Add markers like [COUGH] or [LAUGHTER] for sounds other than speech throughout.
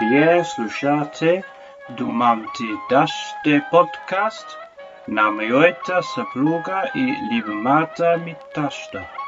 Вие слушате Думам ти даште подкаст на моята съпруга и любимата ми таща.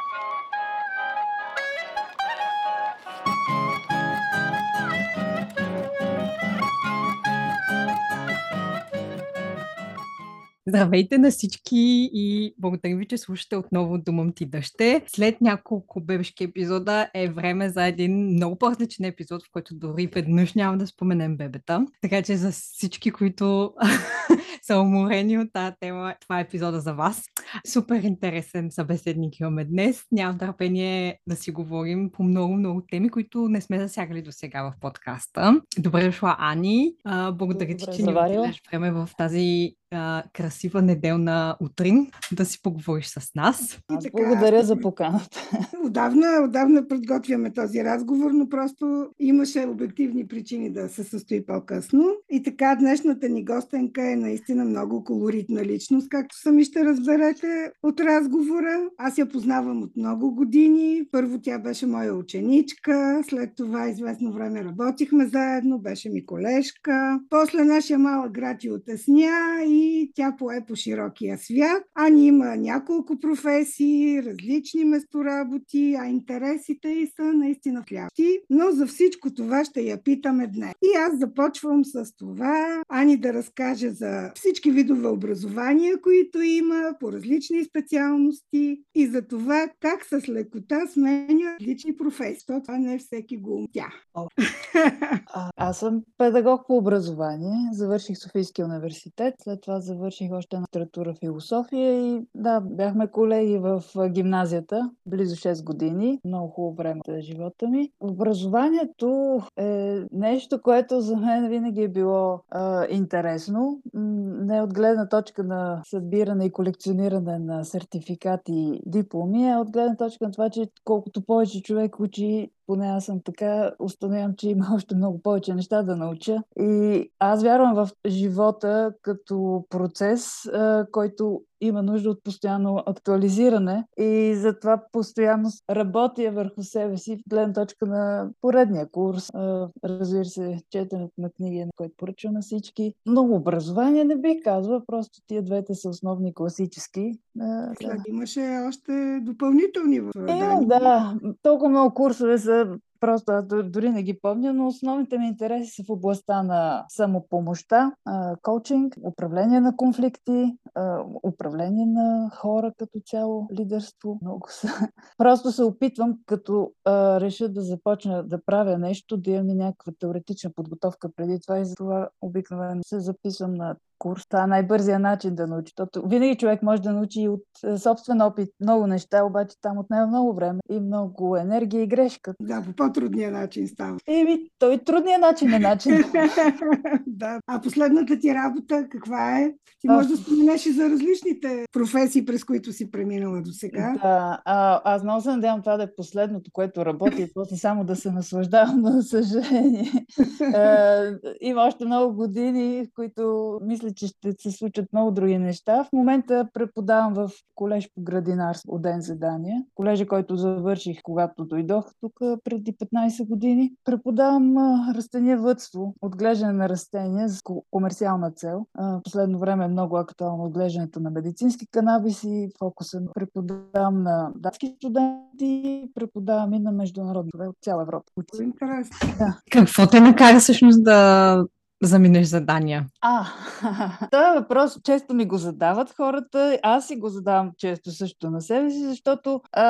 Здравейте на всички и благодаря ви, че слушате отново Думам ти дъще. След няколко бебешки епизода е време за един много по-различен епизод, в който дори веднъж няма да споменем бебета. Така че за всички, които [LAUGHS] са уморени от тази тема, това е епизода за вас. Супер интересен събеседник имаме днес. Нямам търпение да си говорим по много-много теми, които не сме засягали до сега в подкаста. Добре дошла, Ани. Благодаря ти, че ни отделяш време в тази а, красива неделна утрин да си поговориш с нас. Аз благодаря за поканата. [LAUGHS] Отдавна, отдавна подготвяме този разговор, но просто имаше обективни причини да се състои по-късно. И така, днешната ни гостенка е наистина много колоритна личност, както сами ще разберете от разговора. Аз я познавам от много години. Първо тя беше моя ученичка, след това известно време работихме заедно, беше ми колежка. После нашия малък град и отесня и тя пое по широкия свят. Ани има няколко професии, различни местоработи, а интересите й са наистина хлябти. Но за всичко това ще я питаме днес. И аз започвам с това Ани да разкаже за всички видове образования, които има по различни специалности и за това как с лекота сменя различни професии. Това не е всеки го тя. [LAUGHS] Аз съм педагог по образование. Завърших Софийския университет, след това това завърших още една литература философия и да, бяхме колеги в гимназията, близо 6 години, много хубаво време за живота ми. Образованието е нещо, което за мен винаги е било а, интересно, не от гледна точка на събиране и колекциониране на сертификати и дипломи, а от гледна точка на това, че колкото повече човек учи, поне аз съм така, установявам, че има още много повече неща да науча. И аз вярвам в живота като процес, който има нужда от постоянно актуализиране и затова постоянно работя върху себе си в гледна точка на поредния курс. Разбира се, четенето на книги, на който поръчвам на всички. Много образование не бих казала, просто тия двете са основни класически. След имаше още допълнителни е, да, толкова много курсове са Просто аз дори не ги помня, но основните ми интереси са в областта на самопомощта, коучинг, управление на конфликти, управление на хора като цяло, лидерство. Много са. [LAUGHS] Просто се опитвам, като реша да започна да правя нещо, да имам някаква теоретична подготовка преди това и за това обикновено се записвам на курс. Това е най-бързия начин да научи. Тото винаги човек може да научи от е, собствен опит много неща, обаче там отнема много време и много енергия и грешка. Да, по по-трудния начин става. Еми, той трудният начин е начин. [LAUGHS] да. А последната ти работа каква е? Ти можеш да споменеш и за различните професии, през които си преминала до сега. Да, а, аз много се надявам това да е последното, което работи и после само да се наслаждавам, [LAUGHS] но съжаление. има още много години, в които мисля, че ще се случат много други неща. В момента преподавам в колеж по градинарство от ден задания. Колежа, който завърших, когато дойдох тук преди 15 години. Преподавам растениевътство, отглеждане на растения с комерциална цел. Последно време е много актуално отглеждането на медицински канабиси. Фокуса преподавам на датски студенти, преподавам и на международни от цяла Европа. Интересно. Да. Какво те накара всъщност да заминеш задания? А, [LAUGHS] това е въпрос често ми го задават хората. Аз си го задавам често също на себе си, защото а,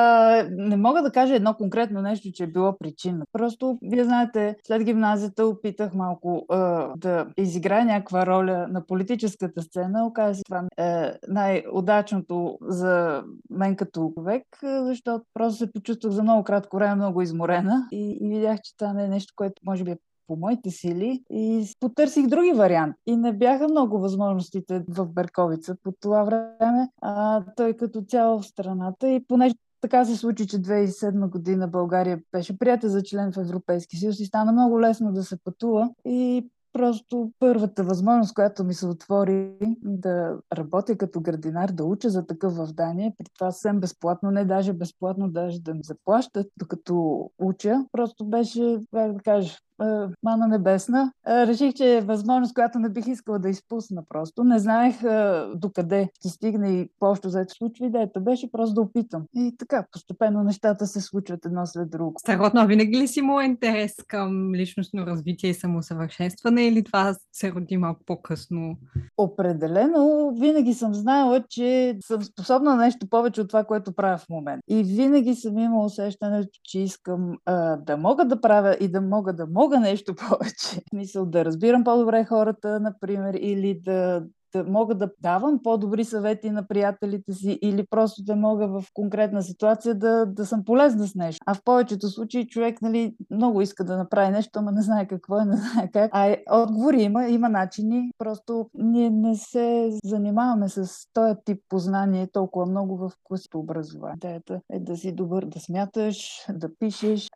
не мога да кажа едно конкретно нещо, че е било причина. Просто, вие знаете, след гимназията опитах малко а, да изиграя някаква роля на политическата сцена. Оказа се това е най-удачното за мен като човек, защото просто се почувствах за много кратко време много изморена и, и видях, че това не е нещо, което може би е по моите сили и потърсих други варианти. И не бяха много възможностите в Берковица по това време, а той като цяло в страната и понеже така се случи, че 2007 година България беше прията за член в Европейски съюз и стана много лесно да се пътува. И Просто първата възможност, която ми се отвори да работя като градинар, да уча за такъв в Дания, при това съвсем безплатно, не даже безплатно, даже да ми заплащат, докато уча, просто беше, как да кажа, мана небесна. Реших, че е възможност, която не бих искала да изпусна просто. Не знаех докъде ще стигне и по-що за случва. Идеята беше просто да опитам. И така, постепенно нещата се случват едно след друго. Страхотно, винаги ли си имала интерес към личностно развитие и самосъвършенстване или това се роди малко по-късно? Определено, винаги съм знала, че съм способна на нещо повече от това, което правя в момента. И винаги съм имала усещането, че искам а, да мога да правя и да мога да мога нещо [LAUGHS] повече. Мисъл да разбирам по-добре хората, например, или да мога да давам по-добри съвети на приятелите си или просто да мога в конкретна ситуация да, да съм полезна с нещо. А в повечето случаи човек нали, много иска да направи нещо, ама не знае какво е, не знае как. А е, отговори има, има начини. Просто ние не се занимаваме с този тип познание толкова много в класито образование. Идеята е да си добър, да смяташ, да пишеш,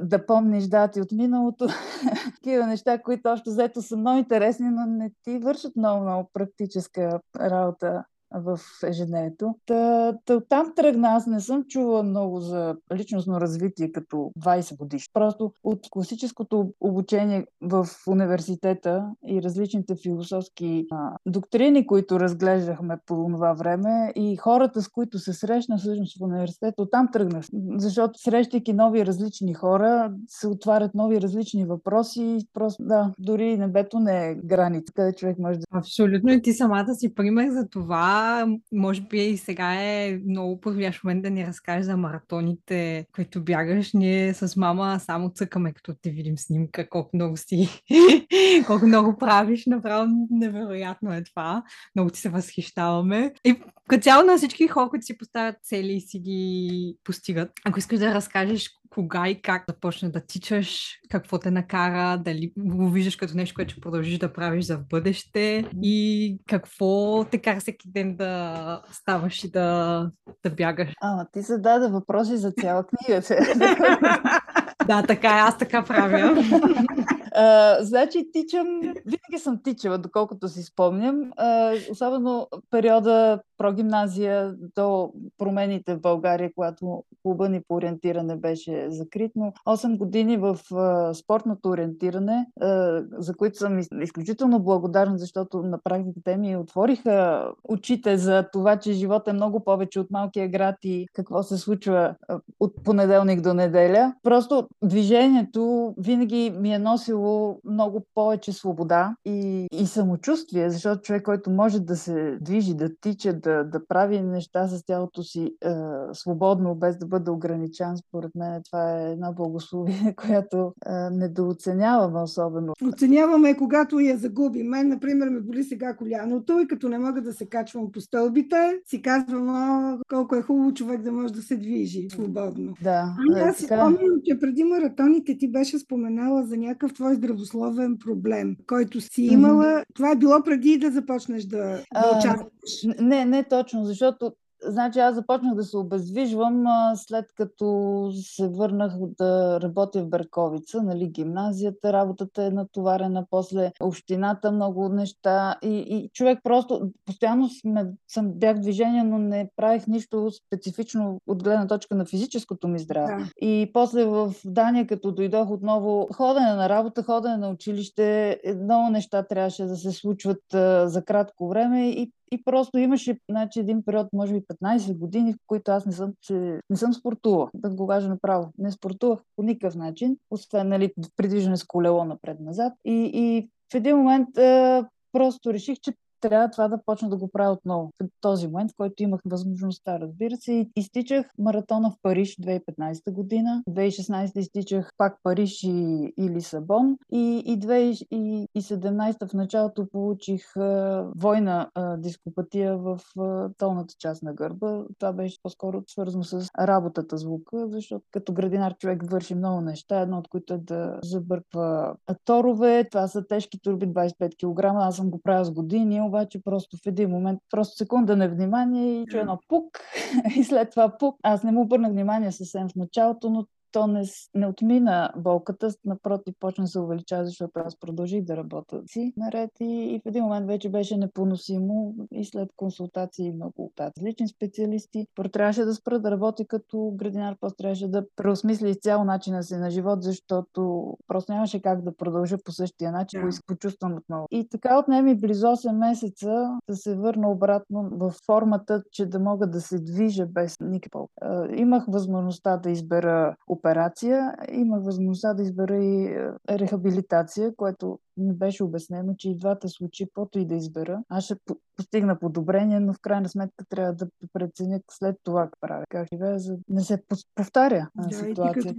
да помниш дати от миналото. [LAUGHS] Такива неща, които още взето са много интересни, но не ти вършат много, много практическа работа в ежедневието. Та, та, там тръгна. Аз не съм чула много за личностно развитие като 20 годиш. Просто от класическото обучение в университета и различните философски а, доктрини, които разглеждахме по това време и хората, с които се срещна всъщност в университета, оттам тръгнах. Защото срещайки нови различни хора, се отварят нови различни въпроси. Просто, да, дори небето не е граница, къде човек може да... Абсолютно. И ти самата си пример за това може би и сега е много подходящ момент да ни разкажеш за маратоните, които бягаш. Ние с мама само цъкаме, като те видим снимка, колко много си, [LAUGHS] колко много правиш. Направо невероятно е това. Много ти се възхищаваме. И като цяло на всички хора, които си поставят цели и си ги постигат. Ако искаш да разкажеш кога и как започна да тичаш, какво те накара, дали го виждаш като нещо, което ще продължиш да правиш за в бъдеще и какво те кара всеки ден да ставаш и да, да бягаш. Ама ти зададе въпроси за цяла книга. [LAUGHS] да, така е, аз така правя. [LAUGHS] Значи тичам, винаги съм тичала, доколкото си спомням. А, особено периода прогимназия до промените в България, когато клуба ни по ориентиране беше закрит, но 8 години в а, спортното ориентиране, а, за които съм изключително благодарна, защото на практика те ми отвориха очите за това, че живота е много повече от малкия град и какво се случва от понеделник до неделя. Просто движението винаги ми е носило много повече свобода и, и самочувствие, защото човек, който може да се движи, да тича, да да, прави неща с тялото си е, свободно, без да бъде ограничен, според мен това е една благословие, [LAUGHS] която е, недооценяваме особено. Оценяваме, когато я загубим. Мен, например, ме боли сега коляното и като не мога да се качвам по стълбите, си казвам, о, колко е хубаво човек да може да се движи свободно. Да. Ами аз си спомням, че преди маратоните ти беше споменала за някакъв твой здравословен проблем, който си имала. Mm-hmm. Това е било преди да започнеш да, да участваш. Не, не точно, защото Значи аз започнах да се обездвижвам след като се върнах да работя в Берковица, нали, гимназията, работата е натоварена, после общината, много неща и, и човек просто, постоянно сме, съм, бях в движение, но не правих нищо специфично от гледна точка на физическото ми здраве. Да. И после в Дания, като дойдох отново, ходене на работа, ходене на училище, много неща трябваше да се случват за кратко време и и просто имаше значи, един период, може би 15 години, в които аз не съм, че, не съм спортувала, да го кажа направо. Не спортувах по никакъв начин, освен нали, придвижване с колело напред-назад. И, и в един момент просто реших, че трябва това да почна да го правя отново. В този момент, в който имах възможността, разбира се, изтичах маратона в Париж 2015 година. 2016 изтичах пак Париж и, и Лисабон. И, и 2017 в началото получих а, война а, дископатия в а, долната част на гърба. Това беше по-скоро свързано с работата звука, защото като градинар човек върши много неща, едно от които е да забърква торове. Това са тежки турби 25 кг. Аз съм го правил с години, обаче просто в един момент, просто секунда на внимание и чу едно пук [LAUGHS] и след това пук. Аз не му обърнах внимание съвсем в началото, но то не, не отмина болката, напротив, почна се увеличава, защото аз продължих да работя си наред и, и в един момент вече беше непоносимо и след консултации много от различни специалисти, трябваше да спра да работя като градинар, после трябваше да преосмисля изцяло начина си на живот, защото просто нямаше как да продължа по същия начин, yeah. го почувствам отново. И така отнеми близо 8 месеца да се върна обратно в формата, че да мога да се движа без никакъв. Имах възможността да избера операция, имах възможността да избера и рехабилитация, което ми беше обяснено, че и двата случаи, каквото и да избера, аз ще постигна подобрение, но в крайна сметка трябва да преценя след това как правя, как живея, за да не се повтаря да, ситуацията.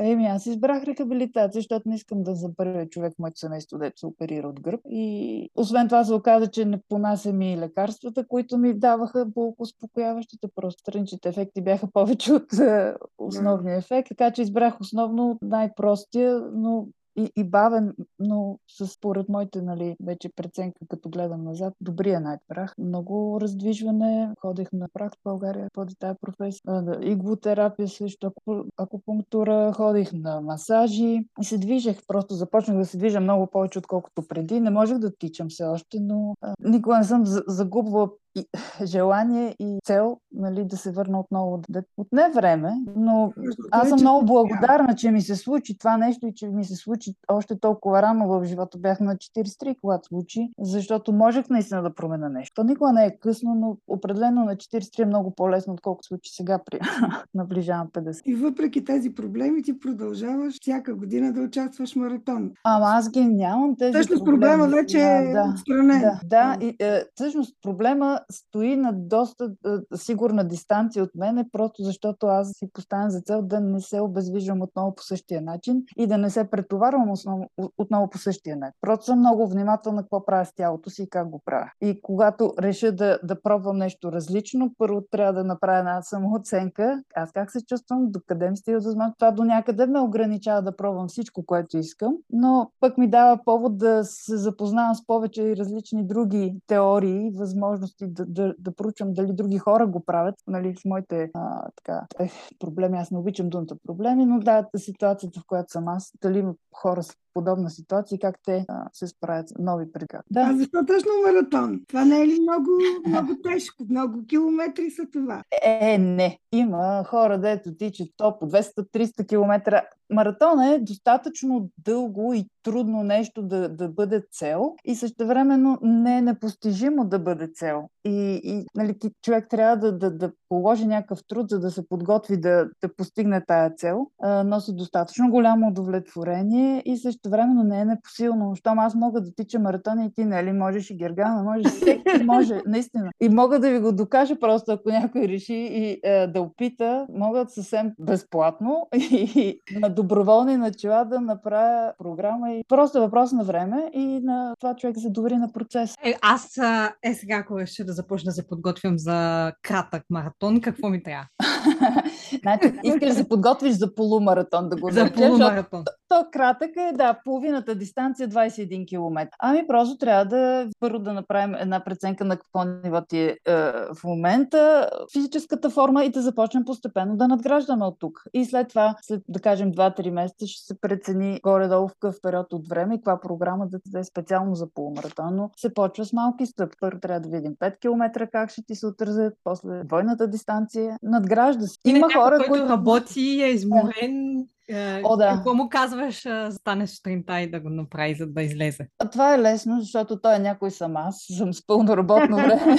Еми, аз избрах рехабилитация, защото не искам да за първия човек в моето семейство, дето се оперира от гръб. И освен това се оказа, че не понасям и лекарствата, които ми даваха болко успокояващите. Просто страничните ефекти бяха повече от е, основния ефект. Така че избрах основно най-простия, но и, и бавен, но според моите нали, вече преценка, като гледам назад, добрия най-прах. Много раздвижване, ходех на прах в България, поди тази професия, иглотерапия също, акупунктура, ходих на масажи и се движех, просто започнах да се движа много повече, отколкото преди. Не можех да тичам все още, но а, никога не съм загубвала и, [LAUGHS] желание и цел нали, да се върна отново. Да, отне време, но аз съм много благодарна, че ми се случи това нещо и че ми се случи още толкова рано в живота. Бях на 43, когато случи, защото можех наистина да променя нещо. То никога не е късно, но определено на 43 е много по-лесно, отколкото случи сега при [LAUGHS] наближавам 50. И въпреки тези проблеми ти продължаваш всяка година да участваш в маратон. Ама аз ги нямам тези Всъщност проблема вече е да, отстранен. Да, да, и, е, всъщност проблема стои на доста сигурна дистанция от мене, просто защото аз си поставям за цел да не се обездвижвам отново по същия начин и да не се претоварвам основно, отново по същия начин. Просто съм много внимателна какво правя с тялото си и как го правя. И когато реша да, да пробвам нещо различно, първо трябва да направя една самооценка. Аз как се чувствам, докъде ми стига възможност. Това до някъде ме ограничава да пробвам всичко, което искам, но пък ми дава повод да се запознавам с повече и различни други теории, възможности да, да, да проучвам дали други хора го правят. Нали, в моите а, така, ех, проблеми, аз не обичам думата проблеми, но да, ситуацията, в която съм аз, дали хора с подобна ситуация и как те а, се справят нови предгад. Да. А защо точно маратон? Това не е ли много, много тежко? Много километри са това? Е, не. Има хора, дето тичат то по 200-300 км. Маратон е достатъчно дълго и трудно нещо да, да бъде цел и същевременно не е непостижимо да бъде цел. И, и нали, човек трябва да, да, да положи някакъв труд, за да се подготви да, да постигне тая цел. А, носи достатъчно голямо удовлетворение и същевременно не е непосилно. Щом аз мога да тича маратон и ти, нали, можеш и Гергана, може всеки [LAUGHS] може, наистина. И мога да ви го докажа просто, ако някой реши и е, да опита, могат съвсем безплатно [LAUGHS] и на доброволни начала да направя програма и просто въпрос на време и на това човек се довери на процес. Е, аз е сега, ако ще да започна да се подготвям за кратък маратон, какво ми трябва? [LAUGHS] значи, искаш да се подготвиш за полумаратон, да го За полумаратон. То, то кратък е, да, половината дистанция 21 км. Ами просто трябва да първо да направим една преценка на какво ниво ти е, е в момента, физическата форма и да започнем постепенно да надграждаме от тук. И след това, след да кажем 2-3 месеца, ще се прецени горе-долу в какъв период от време и каква програма да е специално за полумаратон. Но се почва с малки стъпки. Първо трябва да видим 5 км как ще ти се отразят, после двойната дистанция. Надгражда се. Има хора, които работи, е изморен, е, О, да. Какво му казваш, да стане сутринта и да го направи, за да излезе? А това е лесно, защото той е някой съм аз, съм с пълно работно [LAUGHS] време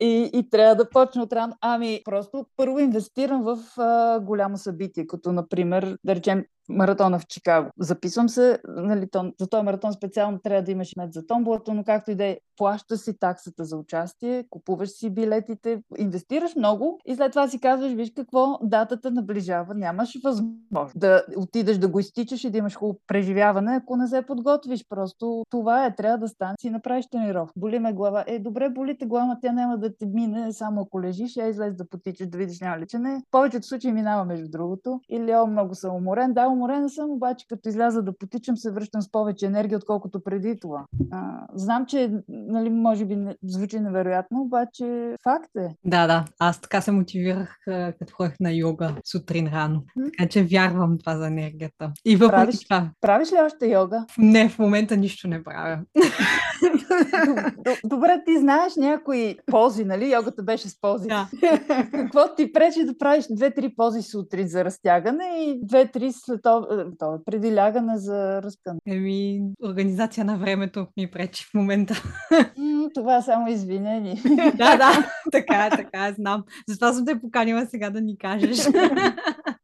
и, и трябва да почне от рано. Ами, просто първо инвестирам в а, голямо събитие, като например, да речем, маратона в Чикаго. Записвам се, нали, тон, за този маратон специално трябва да имаш мед за томболата, но както и да е, плащаш си таксата за участие, купуваш си билетите, инвестираш много и след това си казваш, виж какво, датата наближава, нямаш възможност да отидеш да го изтичаш и да имаш хубаво преживяване, ако не се подготвиш. Просто това е, трябва да стане си направиш тренировка. Боли ме глава. Е, добре, болите глава, тя няма да те мине, само ако лежиш, я излез да потичаш, да видиш няма ли, че не. В повечето случаи минава между другото. Или о, много съм уморен, да, уморена съм, обаче като изляза да потичам, се връщам с повече енергия, отколкото преди това. А, знам, че нали, може би не, звучи невероятно, обаче факт е. Да, да. Аз така се мотивирах, като ходех на йога сутрин рано. Така че вярвам това за енергията. И въпреки правиш, това. Правиш ли още йога? Не, в момента нищо не правя. [LAUGHS] Добре, ти знаеш някои пози, нали? Йогата беше с пози. Да. [LAUGHS] Какво ти пречи да правиш две-три пози сутрин за разтягане и две-три след това, преди лягане за разпън? Еми, организация на времето ми пречи в момента. това е само извинение. да, да, [LAUGHS] така е, така е, знам. Затова съм те поканила сега да ни кажеш. [LAUGHS]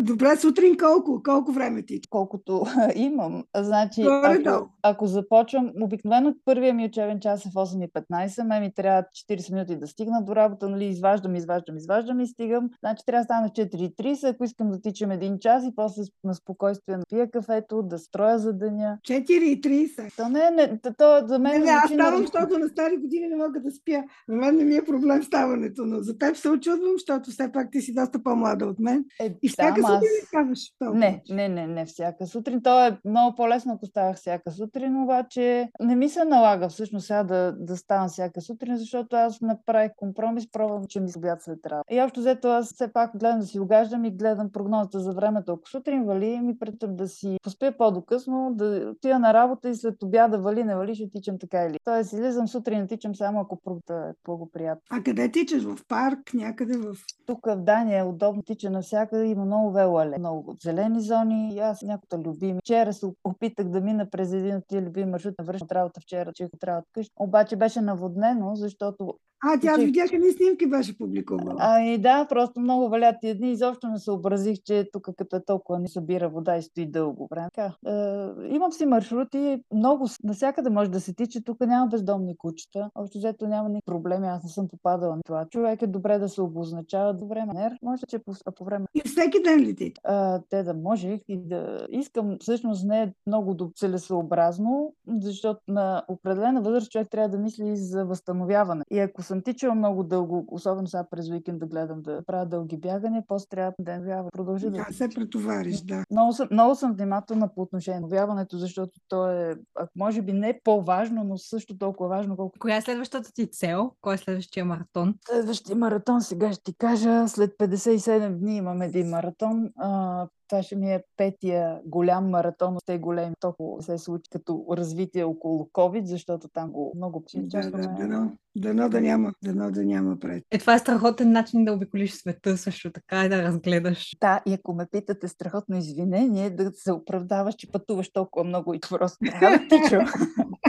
Добре, сутрин колко? Колко време ти? Колкото [LAUGHS] имам. Значи, ако, ако започвам, обикновено първия ми учебен час е в 8.15, ме ми трябва 40 минути да стигна до работа, нали, изваждам, изваждам, изваждам и стигам. Значи трябва да стана в 4.30, ако искам да тичам един час и после на спокойствие да пия кафето, да строя за деня. 4.30? То не, не, то, то за мен... Не, не, аз ставам, защото на стари години не мога да спя. На мен не ми е проблем ставането, но за теб се очудвам, защото все пак ти си доста по-млада от мен. Е, и всяка да, сутрин аз... ставаш. Не, не, не, не всяка сутрин. То е много по-лесно, ако ставах всяка сутрин, обаче не ми се налага всъщност сега да, да ставам всяка сутрин, защото аз направих компромис, пробвам, че ми обяд след работа. И общо взето аз все пак гледам да си угаждам и гледам прогнозата за времето. Ако сутрин вали, ми предпочитам да си поспя по-докъсно, да отида на работа и след обяда вали, не вали, ще тичам така или. Тоест, излизам сутрин да тичам само ако пругата е благоприятно. А къде тичаш? В парк, някъде в... Тук в Дания е удобно тича навсякъде, има много велоале, много зелени зони и аз някакво любими. Вчера се опитах да мина през един от тия любими маршрут на от работа вчера, че от къщи. Обаче беше наводнено, защото а, тя че... видях, едни снимки беше публикувала. А, и да, просто много валят тия дни. Изобщо не съобразих, че тук като е толкова не събира вода и стои дълго време. Така, е, имам си маршрути, много, насякъде може да се тича, тук няма бездомни кучета. Общо взето няма никакви проблеми, аз не съм попадала на това. Човек е добре да се обозначава до време. Може, че по, по време. И всеки ден ли ти? А, те да можех и да искам, всъщност не е много целесообразно, защото на определена възраст човек трябва да мисли и за възстановяване. И ако съм тичала много дълго, особено сега през уикенд да гледам да правя дълги бягания, после трябва да вява. Продължи да. Да, се претовариш, да. Много съм, много съм внимателна по отношение на вяването, защото то е, може би не по-важно, но също толкова важно, колко. Коя е следващата ти цел? Кой е следващия маратон? Следващия маратон, сега ще ти кажа, след 57 дни имам един маратон. А, това ще ми е петия голям маратон, те големи. Толкова се случи като развитие около COVID, защото там го много да, да, дано, дано да няма, дано да няма пред. Е, това е страхотен начин да обиколиш света също така и да разгледаш. Да, и ако ме питате страхотно извинение, да се оправдаваш, че пътуваш толкова много и просто трябва да тичам.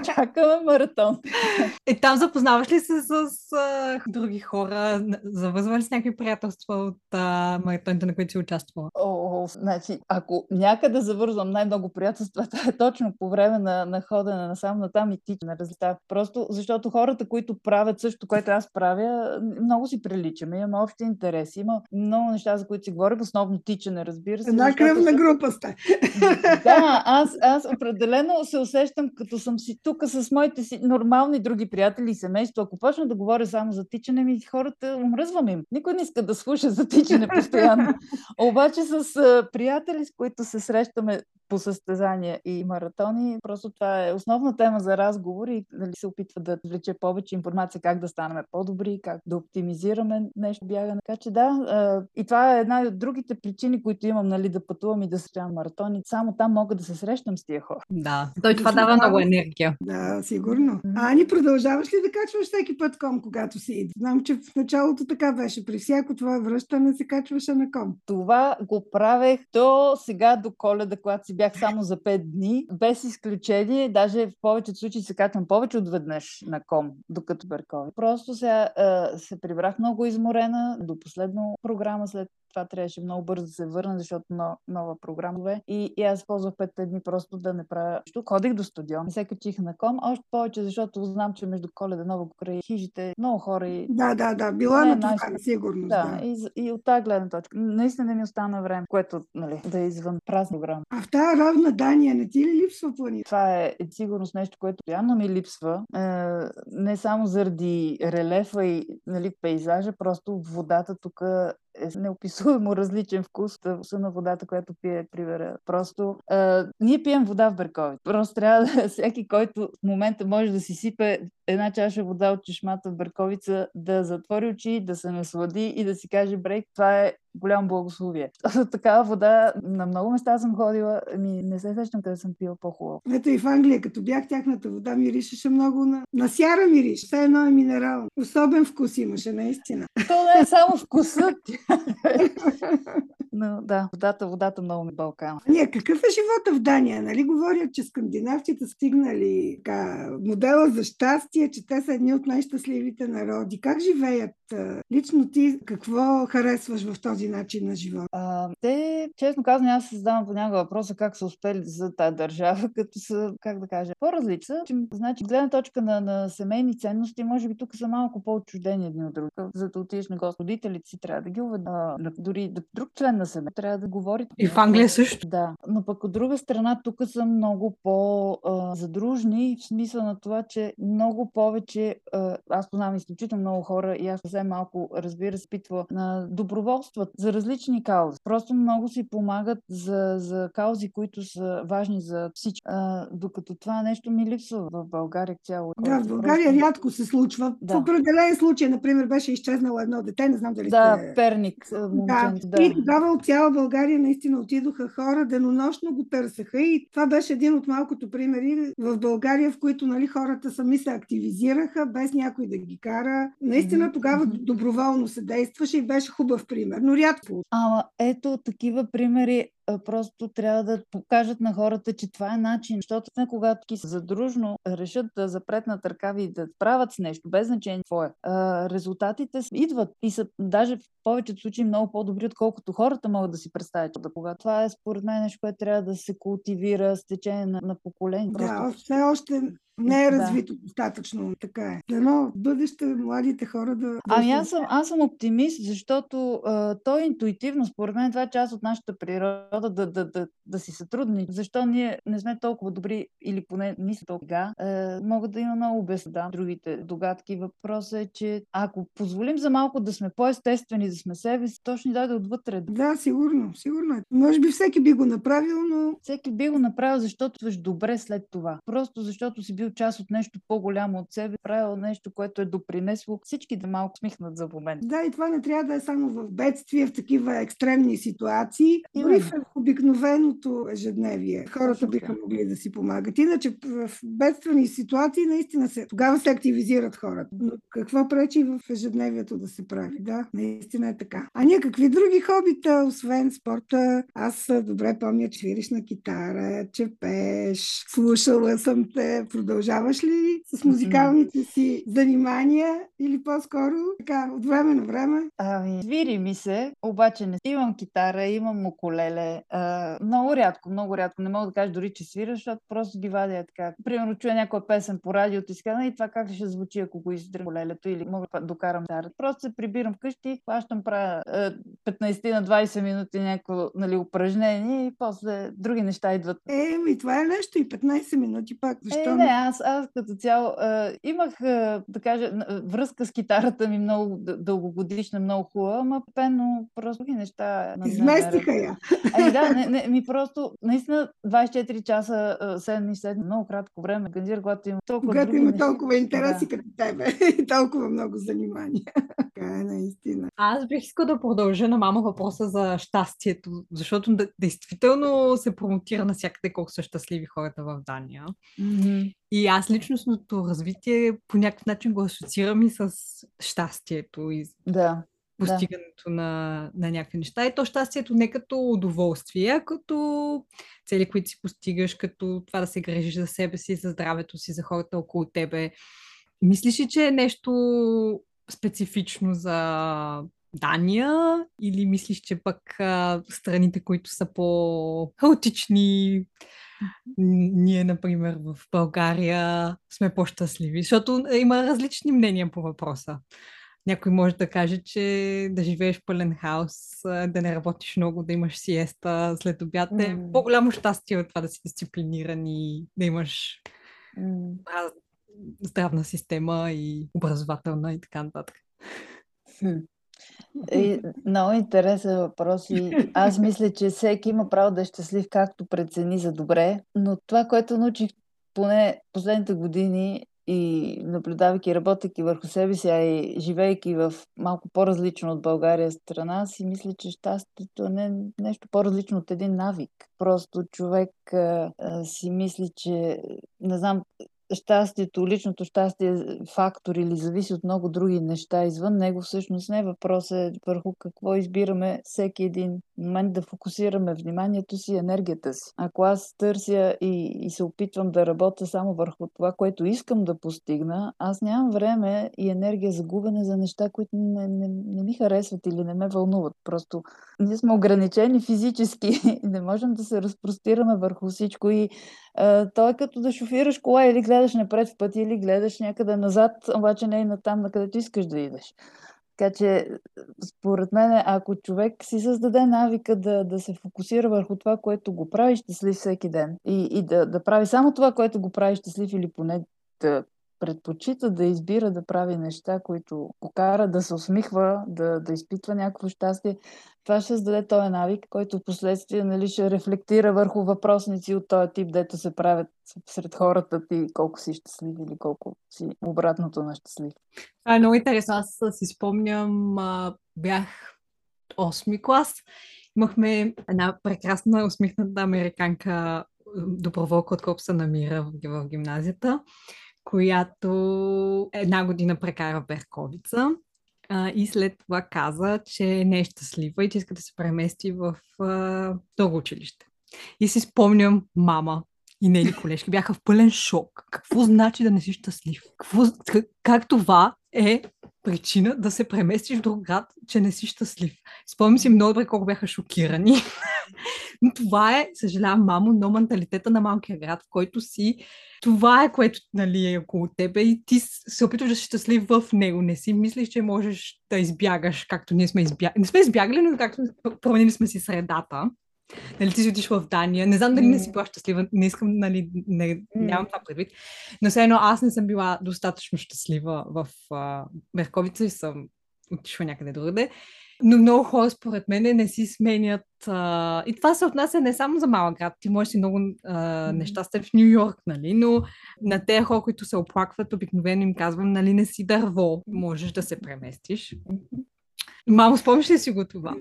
Чакаме маратон. Е, там запознаваш ли се с, с а, други хора? Завързвали с някакви приятелства от а, маратоните, на които си участвала? О, значи, ако някъде завързвам най-много приятелства, [LAUGHS] това е точно по време на, на ходене насам на там и тичане на резултат. Просто защото хората, които правят също, което аз правя, много си приличаме. Имаме общи интереси. Има много неща, за които си говорим. Основно тичане, разбира се. Една кръвна група сте. Да, аз, аз определено се усещам, като съм си тук с моите си нормални други приятели и семейство. Ако почна да говоря само за тичане, ми хората умръзвам им. Никой не иска да слуша за тичане [LAUGHS] постоянно. Обаче с приятели, с които се срещаме по състезания и маратони. Просто това е основна тема за разговор и нали, се опитва да влече повече информация как да станем по-добри, как да оптимизираме нещо бягане. Така че да, и това е една от другите причини, които имам нали, да пътувам и да срещам маратони. Само там мога да се срещам с тия хора. Да, той това дава много енергия. Да, сигурно. А Ани, продължаваш ли да качваш всеки път ком, когато си идва? Знам, че в началото така беше. При всяко това връщане се качваше на ком. Това го правех до сега, до коледа, когато си бях само за 5 дни, без изключение, даже в повечето случаи се качвам повече от веднъж на ком, докато бъркови. Просто сега се прибрах много изморена до последно програма след това трябваше много бързо да се върна, защото но, нова програма. И, и аз ползвах петте дни просто да не правя нищо. Ходих до стадион, се качих на ком, още повече, защото знам, че между коледа нова край хижите много хора и... Да, да, да, била на това, сигурно. Да, да. И, и от тази гледна точка. Наистина не ми остана време, което нали, да е извън празна програма. А в тази равна Дания не ти ли липсва плани? Това е, е сигурно нещо, което постоянно ми липсва. Е, не само заради релефа и нали, пейзажа, просто водата тук е неописуемо различен вкус вкуса на водата, която пие, примера. Просто а, ние пием вода в Беркови. Просто трябва да всеки, който в момента може да си сипе една чаша вода от чешмата в Берковица, да затвори очи, да се наслади и да си каже, брейк, това е голям благословие. Такава вода на много места съм ходила, ми не се сещам къде съм пила по-хубаво. Ето и в Англия, като бях, тяхната вода миришеше много на, на сяра мириш. Все едно е минерал. Особен вкус имаше, наистина. То не е само вкусът. [LAUGHS] Но да, водата, водата много ми Балкан. Ние, какъв е живота в Дания? Нали говорят, че скандинавците стигнали така, модела за щастие, че те са едни от най-щастливите народи. Как живеят? Лично ти какво харесваш в този начин на живота? А, те, честно казвам, аз се задавам понякога въпроса как са успели за тази държава, [LAUGHS] като са, как да кажа, по-различни. Значи, гледна точка на, на семейни ценности, може би тук са малко по-отчуждени едни от други. За да отидеш на господителите си, трябва да ги уведа. Дори друг член на семейство трябва да говори. И в Англия също. Да. Но пък от друга страна, тук са много по-задружни, в смисъл на това, че много повече, аз познавам изключително много хора и аз съвсем малко, разбира се, питва на доброволства за различни каузи. Просто много си помагат за, за каузи, които са важни за всички. А, докато това нещо ми липсва в България цяло. Да, в България просто... рядко се случва. Да. В определен случай, например, беше изчезнало едно дете, не знам дали Да, сте... Перник. Да. да. И тогава от цяла България наистина отидоха хора, денонощно го търсеха и това беше един от малкото примери в България, в които нали, хората сами се активизираха, без някой да ги кара. Наистина тогава доброволно се действаше и беше хубав пример, но рядко. Ама ето такива примери просто трябва да покажат на хората, че това е начин. Защото не когато ки задружно решат да запретнат ръкави и да правят с нещо, без значение какво е, резултатите идват и са даже в повечето случаи много по-добри, отколкото хората могат да си представят. Да, кога. Това е според мен нещо, което трябва да се култивира с течение на, на поколение. Да, все още не е развито да. достатъчно, така е. Дано в бъдеще младите хора да... Ами аз съм, аз съм оптимист, защото а, то е интуитивно, според мен това е част от нашата природа да, да, да, да си сътрудни. Защо ние не сме толкова добри или поне мисля толкова, е, могат да има много без да, другите догадки. Въпросът е, че ако позволим за малко да сме по-естествени, да сме себе си, точно да да отвътре. Да, сигурно, сигурно е. Може би всеки би го направил, но... Всеки би го направил, защото добре след това. Просто защото си бил бил част от нещо по-голямо от себе, правил нещо, което е допринесло всички да малко смихнат за момент. Да, и това не трябва да е само в бедствия, в такива екстремни ситуации, дори в обикновеното ежедневие. Хората биха могли да си помагат. Иначе в бедствени ситуации наистина се, тогава се активизират хората. Но какво пречи в ежедневието да се прави? Да, наистина е така. А ние какви други хобита, освен спорта? Аз добре помня, че свириш на китара, че пееш, слушала съм те, продължаваш ли с музикалните си занимания или по-скоро така от време на време? Ами, свири ми се, обаче не имам китара, имам околеле. А, много рядко, много рядко. Не мога да кажа дори, че свира, защото просто ги вадя така. Примерно чуя някоя песен по радиото и казвам, и това как ще звучи, ако го издръм околелето или мога да докарам китара. Просто се прибирам вкъщи, плащам, правя 15 на 20 минути някакво нали, упражнение и после други неща идват. Е, ми това е нещо и 15 минути пак. Защо? Е, не, аз, аз като цяло а, имах, а, да кажа, връзка с китарата ми много дългогодишна, много хубава, ама пено просто други неща. Изместиха я. Ами да, не, не, ми просто, наистина 24 часа, 7 и 7, много кратко време, организира, когато има толкова Когато има неща. толкова интереси да. като тебе [LAUGHS] и толкова много занимания. [LAUGHS] така е, наистина. Аз бих искал да продължа на мама въпроса за щастието, защото да, действително се промотира навсякъде колко са щастливи хората в Дания. Mm-hmm. И аз личностното развитие по някакъв начин го асоциирам и с щастието и да, постигането да. на, на някакви неща. И то щастието не като удоволствие, а като цели, които си постигаш, като това да се грежиш за себе си, за здравето си, за хората около тебе. Мислиш ли, че е нещо специфично за Дания или мислиш, че пък а, страните, които са по-хаотични, ние, например, в България сме по-щастливи, защото има различни мнения по въпроса. Някой може да каже, че да живееш пълен хаос, да не работиш много, да имаш сиеста след обяд е mm. по-голямо щастие от това да си дисциплиниран и да имаш mm. здравна система и образователна и така нататък. И, много интересен въпрос и аз мисля, че всеки има право да е щастлив както прецени за добре, но това, което научих поне последните години и наблюдавайки, работейки върху себе си, а и живейки в малко по-различно от България страна, си мисля, че щастието не е нещо по-различно от един навик. Просто човек а, а, си мисли, че не знам, щастието, личното щастие фактор или зависи от много други неща извън него, всъщност не въпрос е върху какво избираме всеки един момент да фокусираме вниманието си и енергията си. Ако аз търся и, и се опитвам да работя само върху това, което искам да постигна, аз нямам време и енергия за губене за неща, които не, не, не ми харесват или не ме вълнуват. Просто ние сме ограничени физически [LAUGHS] не можем да се разпростираме върху всичко и а, то е като да шофираш кола или гледаш напред в пъти или гледаш някъде назад, обаче не и на там, на където искаш да идеш. Така че, според мен, ако човек си създаде навика да, да се фокусира върху това, което го прави щастлив всеки ден и, и да, да прави само това, което го прави щастлив или поне да предпочита да избира да прави неща, които го кара да се усмихва, да, да изпитва някакво щастие, това ще създаде този навик, който в последствие нали, ще рефлектира върху въпросници от този тип, дето се правят сред хората ти колко си щастлив или колко си обратното на щастлив. Това е много интересно. Аз си спомням, бях 8 клас. Имахме една прекрасна усмихната американка доброволка от Корпуса намира в гимназията която една година прекара Берковица а, и след това каза, че не е щастлива и че иска да се премести в а, друго училище. И си спомням мама и нейни колежки бяха в пълен шок. Какво значи да не си щастлив? Какво, как, как това е причина да се преместиш в друг град, че не си щастлив. Спомням си много добре колко бяха шокирани. [LAUGHS] но това е, съжалявам, мамо, но менталитета на малкия град, в който си това е което нали, е около тебе и ти се опитваш да си щастлив в него. Не си мислиш, че можеш да избягаш, както ние сме избягали. Не сме избягали, но както променили сме си средата. Нали, ти си отиш в Дания. Не знам дали не си била щастлива. Не искам, нали, не, нямам това предвид. Но все едно аз не съм била достатъчно щастлива в uh, Берковица и съм отишла някъде другаде. Но много хора, според мен, не си сменят. А... И това се отнася не само за малък град. Ти можеш си много а, нещастен в Нью Йорк, нали? Но на тези хора, които се оплакват, обикновено им казвам, нали, не си дърво, можеш да се преместиш. Мамо, спомняш ли си го това?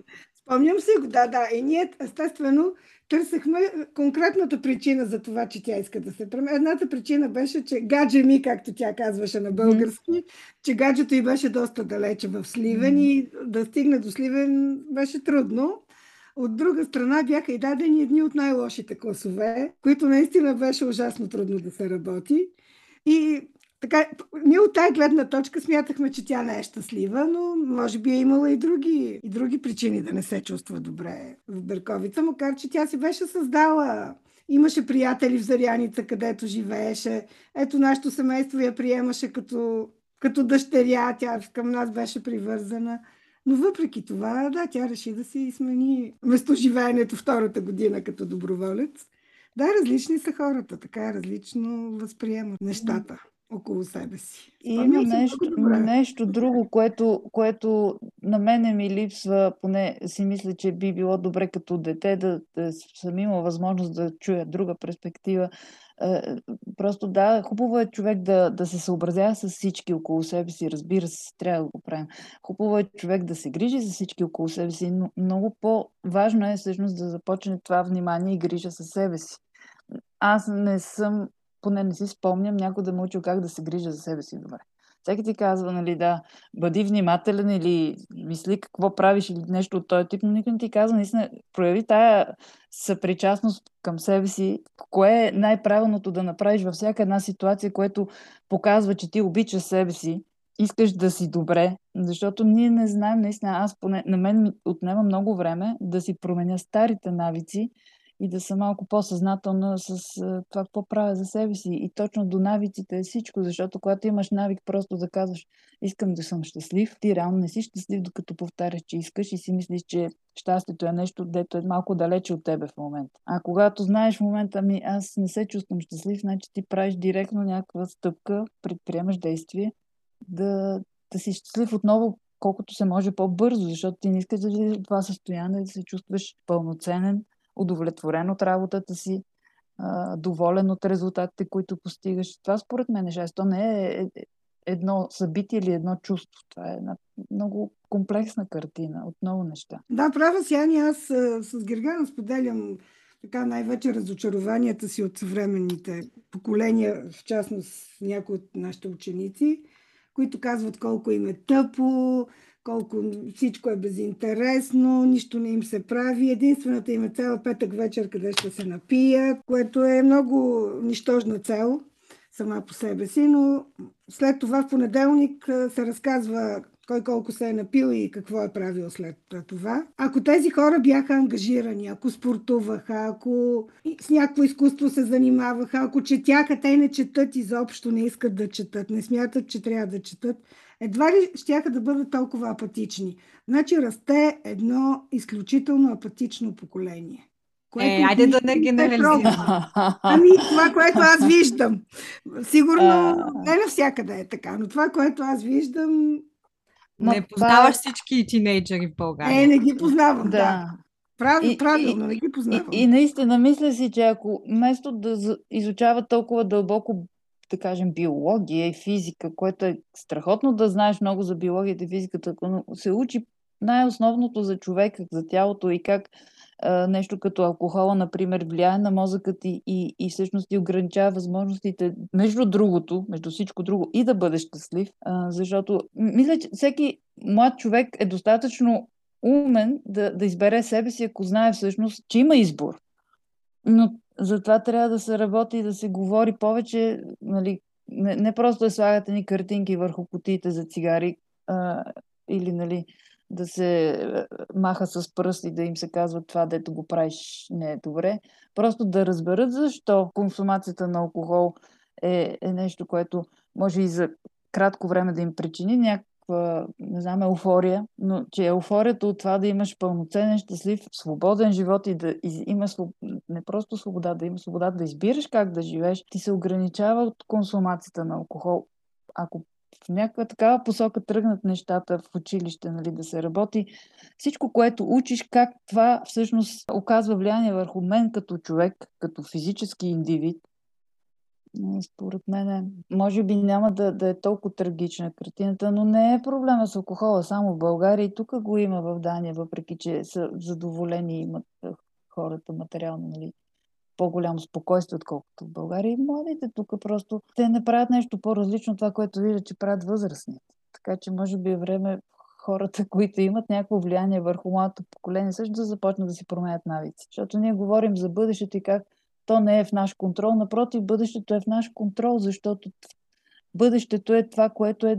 Спомням си го, да, да. И ние, естествено, търсехме конкретната причина за това, че тя иска да се премести. Едната причина беше, че гадже ми, както тя казваше на български, mm. че гаджето й беше доста далече в Сливен mm. и да стигне до Сливен беше трудно. От друга страна бяха и дадени едни от най-лошите класове, които наистина беше ужасно трудно да се работи. И така, ние от тази гледна точка смятахме, че тя не е щастлива, но може би е имала и други, и други причини да не се чувства добре в Берковица, макар че тя си беше създала Имаше приятели в Заряница, където живееше. Ето нашето семейство я приемаше като, като дъщеря. Тя към нас беше привързана. Но въпреки това, да, тя реши да си смени местоживеенето втората година като доброволец. Да, различни са хората, така различно възприемат нещата около себе си. И има нещо, нещо друго, което, което на мене ми липсва, поне си мисля, че би било добре като дете да, да съм имал възможност да чуя друга перспектива. Е, просто да, хубаво е човек да, да се съобразява с всички около себе си, разбира се, трябва да го правим. Хубаво е човек да се грижи за всички около себе си, но много по-важно е всъщност да започне това внимание и грижа за себе си. Аз не съм поне не си спомням някой да ме учил как да се грижа за себе си добре. Всеки ти казва, нали, да, бъди внимателен или мисли какво правиш или нещо от този тип, но никой не ти казва, наистина, прояви тая съпричастност към себе си, кое е най-правилното да направиш във всяка една ситуация, което показва, че ти обичаш себе си, искаш да си добре, защото ние не знаем, наистина, аз поне, на мен ми отнема много време да си променя старите навици, и да съм малко по-съзнателна с това, какво правя за себе си. И точно до навиците е всичко, защото когато имаш навик просто да казваш, искам да съм щастлив, ти реално не си щастлив, докато повтаряш, че искаш и си мислиш, че щастието е нещо, дето е малко далече от тебе в момента. А когато знаеш в момента, ми аз не се чувствам щастлив, значи ти правиш директно някаква стъпка, предприемаш действие, да, да си щастлив отново колкото се може по-бързо, защото ти не искаш да влизаш в това състояние, да се чувстваш пълноценен, удовлетворен от работата си, доволен от резултатите, които постигаш. Това според мен е жест. То не е, е едно събитие или едно чувство. Това е една много комплексна картина от много неща. Да, права си, Ани. Аз с Гергана споделям така най-вече разочарованията си от съвременните поколения, в частност някои от нашите ученици, които казват колко им е тъпо, колко всичко е безинтересно, нищо не им се прави. Единствената им е цел петък вечер, къде ще се напият, което е много нищожна цел сама по себе си, но след това в понеделник се разказва кой колко се е напил и какво е правил след това. Ако тези хора бяха ангажирани, ако спортуваха, ако с някакво изкуство се занимаваха, ако четяха, те не четат изобщо, не искат да четат, не смятат, че трябва да четат, едва ли щяха да бъдат толкова апатични. Значи расте едно изключително апатично поколение. Което е, айде да не генерализираме. Ами, това, което аз виждам. Сигурно не навсякъде е така, но това, което аз виждам, не познаваш всички тинейджери в България. Не, не ги познавам, да. да. Правилно, и, правилно, и, не ги познавам. И, и наистина мисля си, че ако вместо да изучава толкова дълбоко, да кажем, биология и физика, което е страхотно да знаеш много за биологията и физиката, но се учи най-основното за човека, за тялото и как нещо като алкохола, например, влияе на мозъкът ти и, и всъщност ти ограничава възможностите, между другото, между всичко друго, и да бъдеш щастлив, а, защото мисля, че всеки млад човек е достатъчно умен да, да избере себе си, ако знае всъщност, че има избор. Но затова трябва да се работи и да се говори повече, нали, не, не просто да слагате ни картинки върху кутиите за цигари а, или нали, да се маха с пръст и да им се казва това, дето го правиш не е добре. Просто да разберат защо консумацията на алкохол е, е нещо, което може и за кратко време да им причини някаква, не знам, еуфория, но че еуфорията от това да имаш пълноценен, щастлив, свободен живот и да имаш не просто свобода, да имаш свобода да избираш как да живееш, ти се ограничава от консумацията на алкохол. Ако в някаква такава посока тръгнат нещата в училище, нали, да се работи. Всичко, което учиш, как това всъщност оказва влияние върху мен като човек, като физически индивид, според мен, може би няма да, да е толкова трагична картината, но не е проблема с алкохола само в България и тук го има в Дания, въпреки че са задоволени имат хората материално, нали, по-голямо спокойствие, отколкото в България. И младите тук просто те не правят нещо по-различно от това, което виждат, че правят възрастните. Така че може би е време хората, [LAUGHS] които имат някакво влияние върху младото поколение, също да започнат да си променят навици. Защото ние говорим за бъдещето и как то не е в наш контрол. Напротив, бъдещето е в наш контрол, защото бъдещето е това, което е,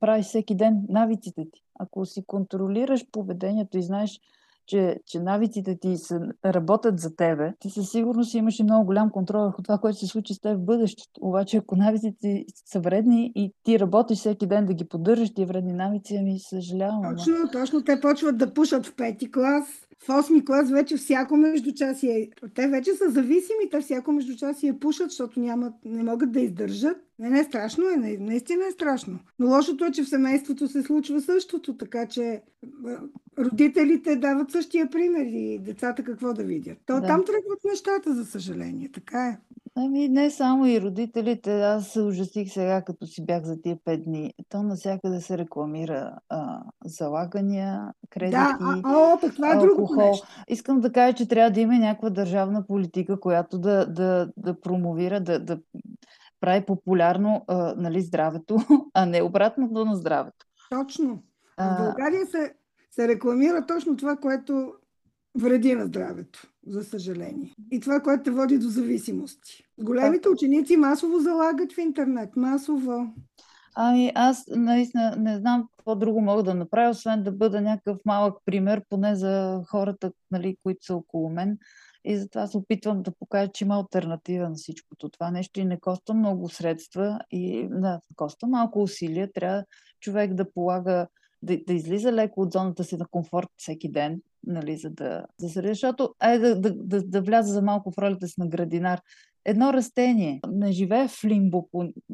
правиш всеки ден навиците ти. Ако си контролираш поведението и знаеш че, че навиците ти са, работят за тебе, ти със сигурност имаш и много голям контрол върху това, което се случи с теб в бъдещето. Обаче, ако навиците са вредни и ти работиш всеки ден да ги поддържаш, тия вредни навици, ами съжалявам. Точно, точно. Те почват да пушат в пети клас. В 8 клас вече всяко междучасие. Те вече са зависими, те всяко междучасие пушат, защото нямат, не могат да издържат. Не, не, страшно е, не, наистина е страшно. Но лошото е, че в семейството се случва същото, така че родителите дават същия пример и децата какво да видят. То да. там тръгват нещата, за съжаление. Така е. Ами не само и родителите. Аз се ужасих сега, като си бях за тия пет дни. То навсякъде се рекламира а, залагания, кредити, да, а, о, пък това е алкохол. Нещо. Искам да кажа, че трябва да има някаква държавна политика, която да, да, да промовира, да, да прави популярно а, нали, здравето, [LAUGHS] а не обратното на здравето. Точно. В България се, се рекламира точно това, което вреди на здравето, за съжаление. И това, което те води до зависимости. Големите ученици масово залагат в интернет. Масово. Ами аз наистина не знам какво друго мога да направя, освен да бъда някакъв малък пример, поне за хората, нали, които са около мен. И затова се опитвам да покажа, че има альтернатива на всичкото това нещо и не коста много средства и да, коста малко усилия. Трябва човек да полага, да, да излиза леко от зоната си на комфорт всеки ден, нали, за да, да защото ай да, да, да, да вляза за малко в ролята си на градинар. едно растение не живее в лимбо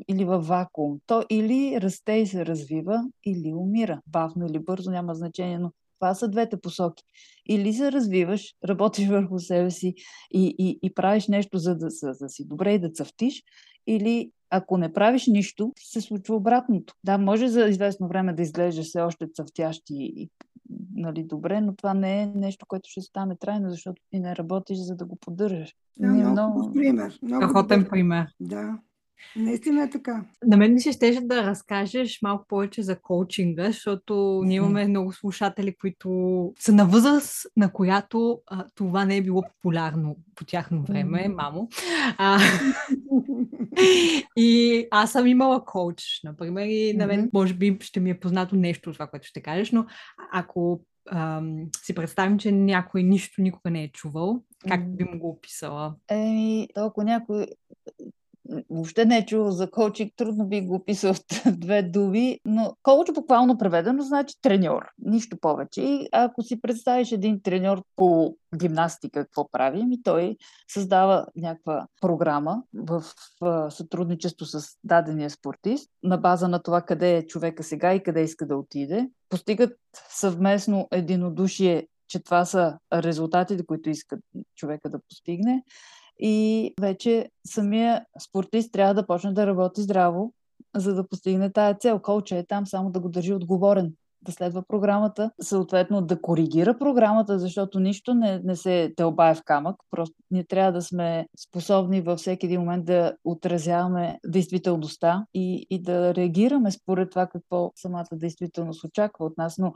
или в вакуум. То или расте и се развива, или умира. Бавно или бързо, няма значение, но това са двете посоки. Или се развиваш, работиш [LAUGHS] върху себе си и, и, и правиш нещо, за да, за да си добре и да цъфтиш, или ако не правиш нищо, се случва обратното. Да, може за известно време да изглеждаш все още цъфтящ и, и нали, добре, но това не е нещо, което ще стане трайно, защото ти не работиш, за да го поддържаш. Да, много, много... пример. Много Страхотен пример. Да. Наистина е така. На мен ми се щеше да разкажеш малко повече за коучинга, защото ние имаме много слушатели, които са на възраст, на която а, това не е било популярно по тяхно време, мамо. А, [LAUGHS] и аз съм имала коуч, например, и на мен може би ще ми е познато нещо от това, което ще кажеш, но ако ам, си представим, че някой нищо никога не е чувал, как би му го описала? Еми, ако някой въобще не е чувал за коучинг, трудно би го описал в [LAUGHS] две думи, но коуч буквално преведено значи треньор, нищо повече. И ако си представиш един треньор по гимнастика, какво прави? Ми той създава някаква програма в, в сътрудничество с дадения спортист, на база на това къде е човека сега и къде иска да отиде. Постигат съвместно единодушие, че това са резултатите, които иска човека да постигне и вече самия спортист трябва да почне да работи здраво, за да постигне тая цел. Колче е там само да го държи отговорен, да следва програмата, съответно да коригира програмата, защото нищо не, не се тълбае в камък. Просто ние трябва да сме способни във всеки един момент да отразяваме действителността и, и да реагираме според това какво самата действителност очаква от нас. Но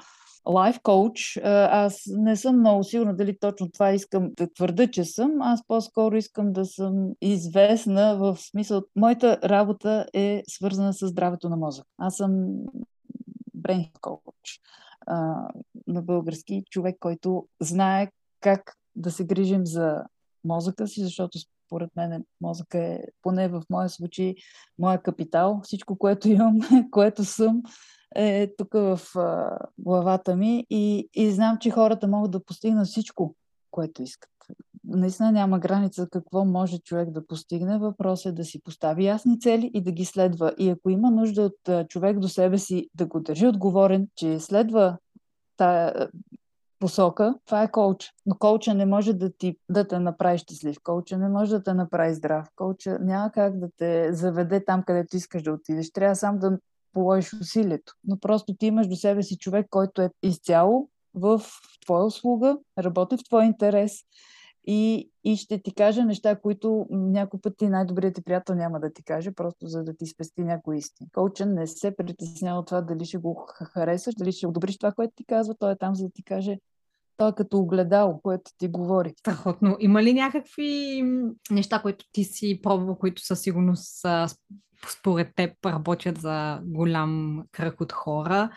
лайф коуч, аз не съм много сигурна дали точно това искам да твърда, че съм. Аз по-скоро искам да съм известна в смисъл. Моята работа е свързана с здравето на мозък. Аз съм брейн коуч на български човек, който знае как да се грижим за мозъка си, защото според мен мозъка е, поне в моя случай, моя капитал. Всичко, което имам, [LAUGHS] което съм, е тук в а, главата ми и, и знам, че хората могат да постигнат всичко, което искат. Наистина няма граница какво може човек да постигне. Въпросът е да си постави ясни цели и да ги следва. И ако има нужда от а, човек до себе си да го държи отговорен, че следва тая посока, това е коуч. Но коуча не може да, ти, да те направи щастлив. Коуча не може да те направи здрав. Коуча няма как да те заведе там, където искаш да отидеш. Трябва сам да положиш усилието. Но просто ти имаш до себе си човек, който е изцяло в твоя услуга, работи в твой интерес и, и ще ти каже неща, които някой път ти най-добрият ти приятел няма да ти каже, просто за да ти спести някои истини. Коучен не се притеснява от това дали ще го харесаш, дали ще одобриш това, което ти казва, той е там за да ти каже той е като огледало, което ти говори. Страхотно. Има ли някакви неща, които ти си пробвал, които със сигурност са, според теб работят за голям кръг от хора?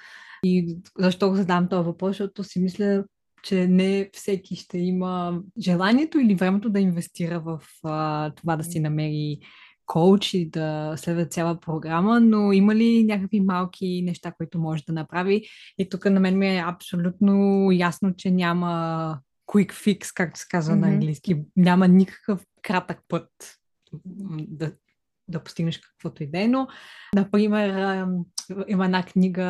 И защо го задам този въпрос? Защото си мисля, че не всеки ще има желанието или времето да инвестира в а, това да си намери коуч и да следва цяла програма, но има ли някакви малки неща, които може да направи? И тук на мен ми е абсолютно ясно, че няма quick fix, както се казва mm-hmm. на английски. Няма никакъв кратък път да, да постигнеш каквото и да е, но, например, има една книга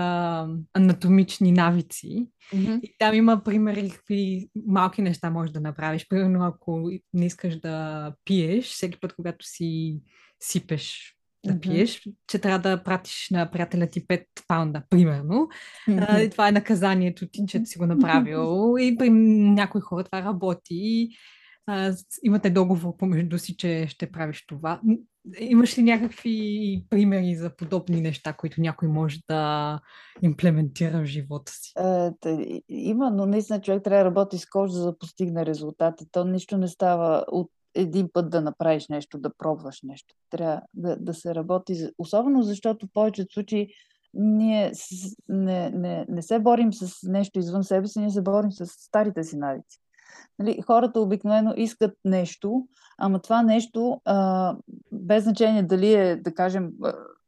Анатомични навици mm-hmm. и там има примери какви малки неща можеш да направиш. Примерно, ако не искаш да пиеш, всеки път, когато си сипеш да mm-hmm. пиеш, че трябва да пратиш на приятеля ти 5 паунда, примерно. Mm-hmm. А, и това е наказанието ти, че си го направил. И при някои хора това работи. А, имате договор помежду си, че ще правиш това. Имаш ли някакви примери за подобни неща, които някой може да имплементира в живота си? Е, тъй, има, но наистина човек трябва да работи с кожа, за да постигне резултати. То нищо не става от един път да направиш нещо, да пробваш нещо. Трябва да, да се работи, особено защото в повечето случаи ние не, не, не се борим с нещо извън себе си, ние се борим с старите си навици. Нали, хората обикновено искат нещо, ама това нещо, а, без значение дали е, да кажем,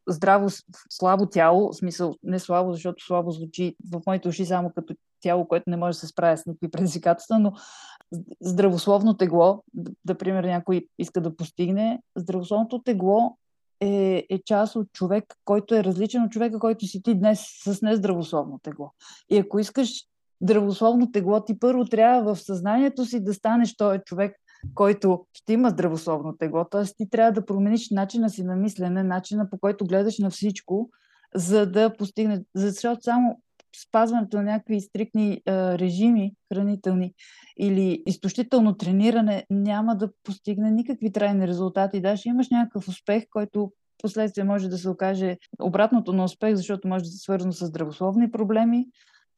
здраво, слабо тяло, в смисъл не слабо, защото слабо звучи в моите уши само като тяло, което не може да се справя с никакви предизвикателства, но здравословно тегло, да, пример някой иска да постигне, здравословното тегло е, е част от човек, който е различен от човека, който си ти днес с нездравословно тегло. И ако искаш здравословно тегло, ти първо трябва в съзнанието си да станеш този човек, който ще има здравословно тегло. Т.е. ти трябва да промениш начина си на мислене, начина по който гледаш на всичко, за да постигне. Защото само спазването на някакви стрикни а, режими хранителни или изтощително трениране няма да постигне никакви трайни резултати. Даже имаш някакъв успех, който последствие може да се окаже обратното на успех, защото може да се свързано с здравословни проблеми,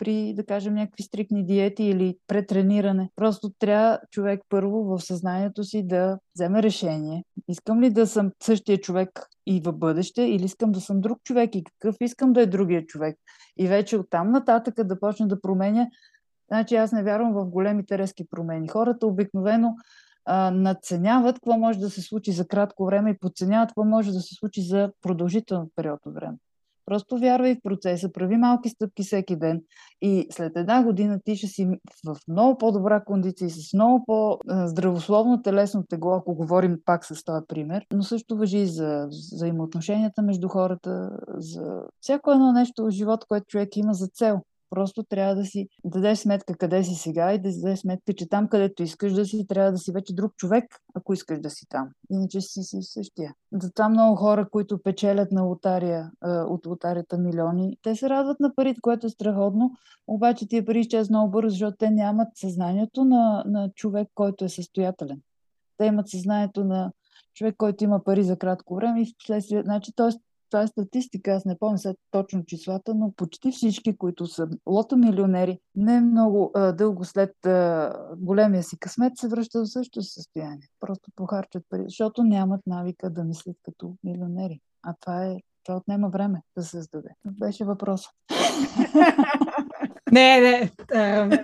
при, да кажем, някакви стрикни диети или претрениране. Просто трябва човек първо в съзнанието си да вземе решение. Искам ли да съм същия човек и в бъдеще, или искам да съм друг човек и какъв искам да е другия човек. И вече оттам нататък да почне да променя. Значи аз не вярвам в големите резки промени. Хората обикновено а, надценяват какво може да се случи за кратко време и подценяват какво може да се случи за продължителен период от време. Просто вярвай в процеса, прави малки стъпки всеки ден и след една година ти ще си в много по-добра кондиция с много по-здравословно телесно тегло, ако говорим пак с този пример, но също въжи и за взаимоотношенията между хората, за всяко едно нещо в живота, което човек има за цел. Просто трябва да си дадеш сметка къде си сега и да си дадеш сметка, че там, където искаш да си, трябва да си вече друг човек, ако искаш да си там. Иначе си си същия. Затова много хора, които печелят на лотария, от лотарията милиони, те се радват на парите, което е страхотно, обаче тия пари изчезват много бързо, защото те нямат съзнанието на, на човек, който е състоятелен. Те имат съзнанието на човек, който има пари за кратко време и в последствие, значи, т.е това е статистика, аз не помня сега точно числата, но почти всички, които са лото милионери, не много а, дълго след а, големия си късмет се връщат в същото състояние. Просто похарчат пари, защото нямат навика да мислят като милионери. А това е това отнема време да се създаде. Беше въпрос. [LAUGHS] Не, не. [LAUGHS]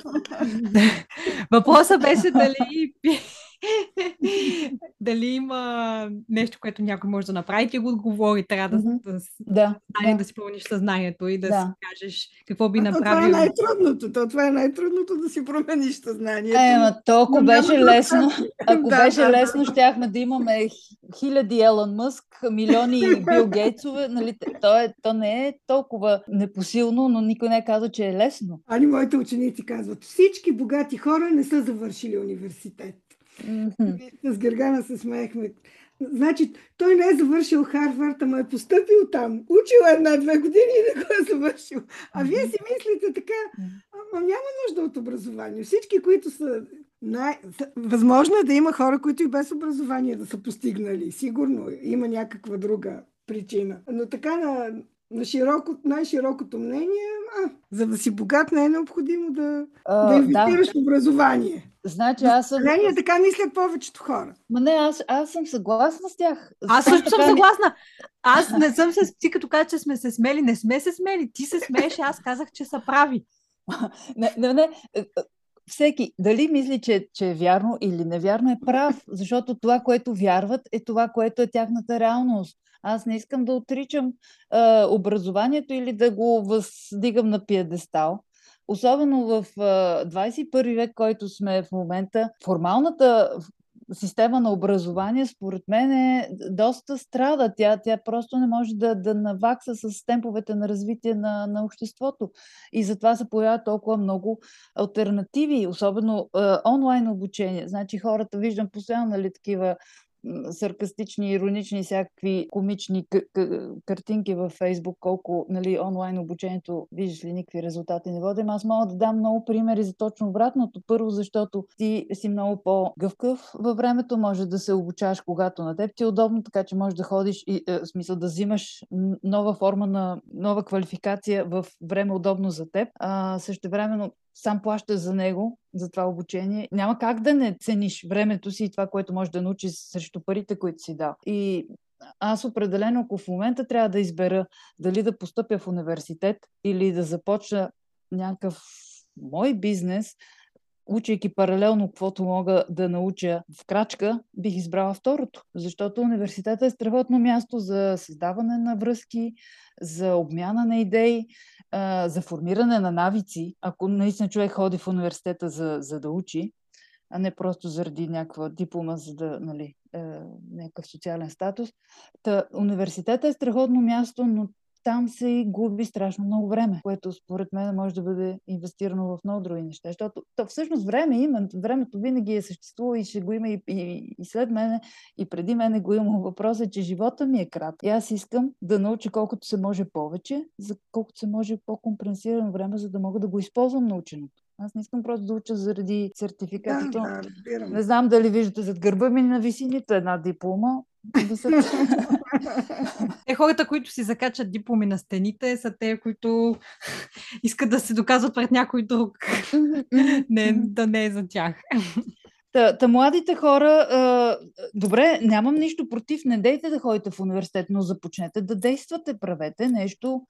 Въпросът беше дали [LAUGHS] [LAUGHS] Дали има нещо, което някой може да направи, ти го отговори. Трябва да, mm-hmm. да, да, да. да си пълниш съзнанието и да, да. си кажеш какво би направил. Това е най-трудното. То, това е най-трудното да си промениш съзнанието. Е, ма толкова беше лесно. [LAUGHS] Ако да, беше да, лесно, да. щяхме да имаме хиляди Елон Мъск, милиони [LAUGHS] Бил Гейтсове. Нали? То, е, то не е толкова непосилно, но никой не е казал, че е лесно. Ани моите ученици казват, всички богати хора не са завършили университет. Mm-hmm. С Гергана се смеехме. Значи, той не е завършил Харвард, ама е поступил там. Учил една-две години и не го е завършил. А вие си мислите така, ама няма нужда от образование. Всички, които са най... Възможно е да има хора, които и без образование да са постигнали. Сигурно има някаква друга причина. Но така на, на широко, най-широкото мнение, а, за да си богат не е необходимо да, а, да инвестираш да. образование. Значи аз съм... Не, така мислят повечето хора. Ма не, аз, аз съм съгласна с тях. Аз също съм съгласна. Аз не съм се... Ти като каза, че сме се смели, не сме се смели. Ти се смееш, аз казах, че са прави. [LAUGHS] не, не, не. Е, е, всеки, дали мисли, че, че е вярно или невярно, е прав, защото това, което вярват, е това, което е тяхната реалност. Аз не искам да отричам е, образованието или да го въздигам на пиедестал. Особено в 21 век, който сме в момента, формалната система на образование, според мен, е доста страда. Тя, тя просто не може да, да навакса с темповете на развитие на, на обществото. И затова се появяват толкова много альтернативи, особено е, онлайн обучение. Значи хората, виждам постоянно нали, такива саркастични, иронични, всякакви комични картинки във Фейсбук, колко нали, онлайн обучението, виждаш ли никакви резултати не водим. Аз мога да дам много примери за точно обратното. Първо, защото ти си много по-гъвкав във времето, може да се обучаваш когато на теб ти е удобно, така че можеш да ходиш и е, в смисъл да взимаш нова форма на нова квалификация в време удобно за теб. А, също времено сам плащаш за него, за това обучение. Няма как да не цениш времето си и това, което можеш да научиш срещу парите, които си дал. И аз определено, ако в момента трябва да избера дали да постъпя в университет или да започна някакъв мой бизнес, учейки паралелно каквото мога да науча в крачка, бих избрала второто. Защото университета е страхотно място за създаване на връзки, за обмяна на идеи, за формиране на навици. Ако наистина човек ходи в университета за, за да учи, а не просто заради някаква диплома, за да, нали, е, някакъв социален статус. Та, университета е страхотно място, но там се губи страшно много време, което според мен може да бъде инвестирано в много други неща. Защото то всъщност време има, времето винаги е съществувало и ще го има и, и, и след мене, и преди мене го има. Въпросът е, че живота ми е крат. И аз искам да науча колкото се може повече, за колкото се може по-компренсирано време, за да мога да го използвам наученото. Аз не искам просто да уча заради сертификатите. Да, да, не знам дали виждате зад гърба ми на висините една диплома. Те хората, които си закачат дипломи на стените, са те, които [LAUGHS] искат да се доказват пред някой друг. не, да не е за тях. Та, та младите хора, а, добре, нямам нищо против, не дейте да ходите в университет, но започнете да действате, правете нещо,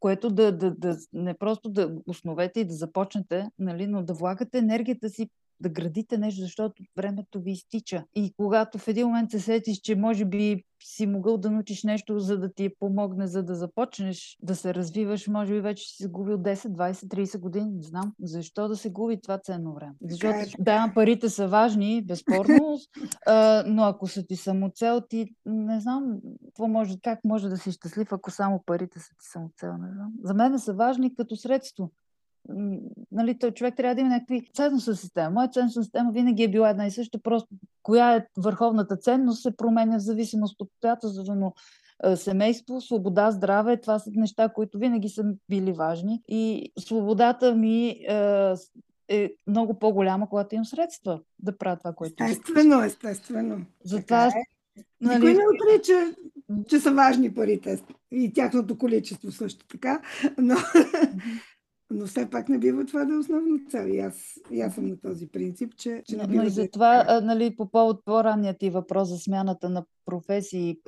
което да, да, да не просто да основете и да започнете, нали, но да влагате енергията си да градите нещо, защото времето ви изтича. И когато в един момент се сетиш, че може би си могъл да научиш нещо, за да ти помогне, за да започнеш да се развиваш, може би вече си загубил 10, 20, 30 години. Не знам. Защо да се губи това ценно време? Защото, е. да, парите са важни, безспорно, [LAUGHS] но ако са ти самоцел, ти не знам какво може, как може да си щастлив, ако само парите са ти самоцел. Не знам. За мен са важни като средство нали, той човек трябва да има някакви ценностна система. Моя ценностна система винаги е била една и съща, просто коя е върховната ценност се променя в зависимост от обстоятелството, но семейство, свобода, здраве, това са неща, които винаги са били важни. И свободата ми е, е много по-голяма, когато имам средства да правя това, което Естествено, естествено. Затова. Е. Нали... Никой не отрича, че са важни парите и тяхното количество също така, но но все пак не бива това да е основна цел. И аз, и аз съм на този принцип, че, че не бива Но и за това, да... нали, по повод по-ранният ти въпрос за смяната на професии,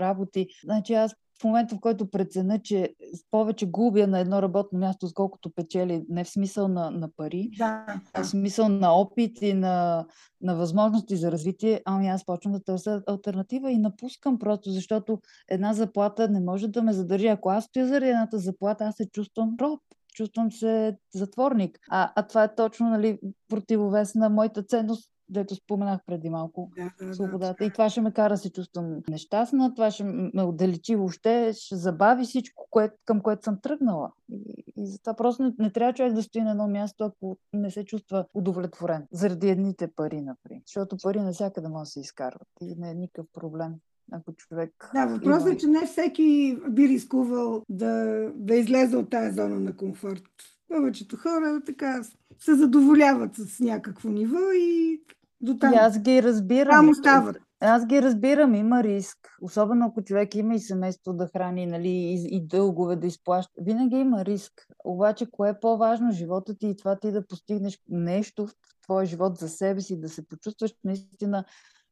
работи, значи аз в момента, в който преценя, че повече губя на едно работно място, сколкото печели, не в смисъл на, на пари, да. а в смисъл на опит и на, на възможности за развитие, ами аз почвам да търся альтернатива и напускам просто, защото една заплата не може да ме задържи. Ако аз стоя заради едната заплата, аз се чувствам роб чувствам се затворник. А, а това е точно нали, противовес на моята ценност дето споменах преди малко, да, да, свободата. Да, и това ще ме кара да се чувствам нещастна, това ще ме отдалечи въобще, ще забави всичко, кое, към което съм тръгнала. И, и затова просто не, не трябва човек да стои на едно място, ако не се чувства удовлетворен. Заради едните пари, например. Защото пари навсякъде може да се изкарват и не е никакъв проблем ако човек. Да, въпросът има... е, че не всеки би рискувал да, да излезе от тази зона на комфорт. Повечето хора така се задоволяват с някакво ниво и до там. И аз ги разбирам. Там остават. Аз ги разбирам, има риск. Особено ако човек има и семейство да храни, нали, и, и дългове да изплаща. Винаги има риск. Обаче, кое е по-важно? Живота ти и това ти да постигнеш нещо в твоя живот за себе си, да се почувстваш наистина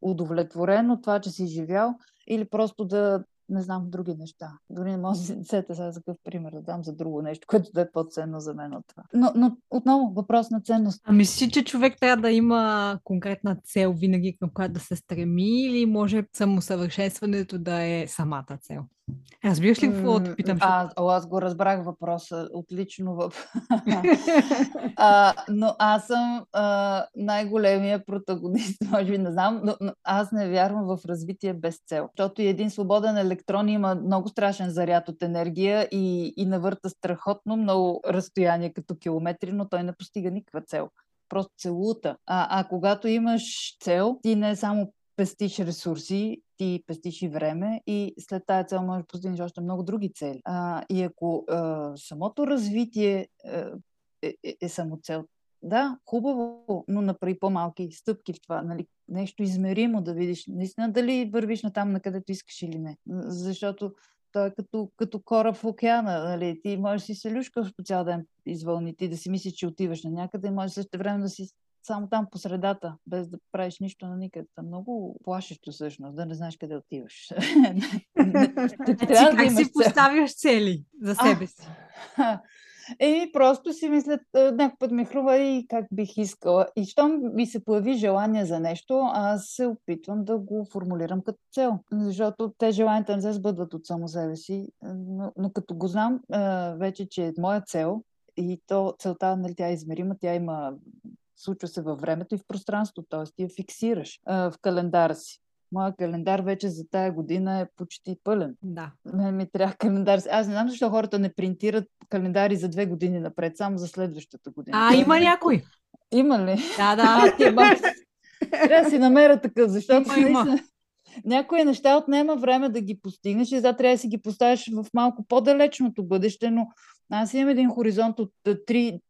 удовлетворен от това, че си живял, или просто да, не знам, други неща. Дори не мога да се сета сега за какъв пример да дам за друго нещо, което да е по-ценно за мен от това. Но, но отново, въпрос на ценност. А мислиш, че човек трябва да има конкретна цел винаги към която да се стреми или може самосъвършенстването да е самата цел? Разбираш ли какво да питам? А, аз го разбрах въпроса отлично. В... [LAUGHS] а, но аз съм а, най-големия протагонист, [LAUGHS] може би не знам, но, но аз не вярвам в развитие без цел. Защото един свободен електрон има много страшен заряд от енергия и, и навърта страхотно много разстояние като километри, но той не постига никаква цел просто целута. А, а когато имаш цел, ти не само пестиш ресурси, ти пестиш и време и след тази цел можеш да постигнеш още много други цели. А, и ако а, самото развитие е, е, е само цел, да, хубаво, но направи по-малки стъпки в това, нали, нещо измеримо да видиш наистина дали вървиш на там, на където искаш или не. Защото той е като, като кораб в океана. Нали? Ти можеш да си се люшкаш по цял ден из вълните и да си мислиш, че отиваш на някъде и можеш също време да си само там по средата, без да правиш нищо на никъде. Много плашещо всъщност, да не знаеш къде отиваш. [LAUGHS] Трябва как си поставяш цели за себе си? [LAUGHS] Еми, просто си мисля, някой път ми хрува и как бих искала. И щом ми се появи желание за нещо, аз се опитвам да го формулирам като цел. Защото те желанията не се сбъдват от само себе си. Но, но като го знам вече, че е моя цел, и то целта, нали, тя е измерима, тя има случва се във времето и в пространството, т.е. ти я фиксираш а, в календара си. Моя календар вече за тая година е почти пълен. Да. Мен ми трябва календар. Аз не знам защо хората не принтират календари за две години напред, само за следващата година. А, има някой. Има ли? Да, да. Трябва да си намеря такъв, защото Има, има. някои неща отнема време да ги постигнеш и за трябва да си ги поставиш в малко по-далечното бъдеще, но аз имам един хоризонт от 3,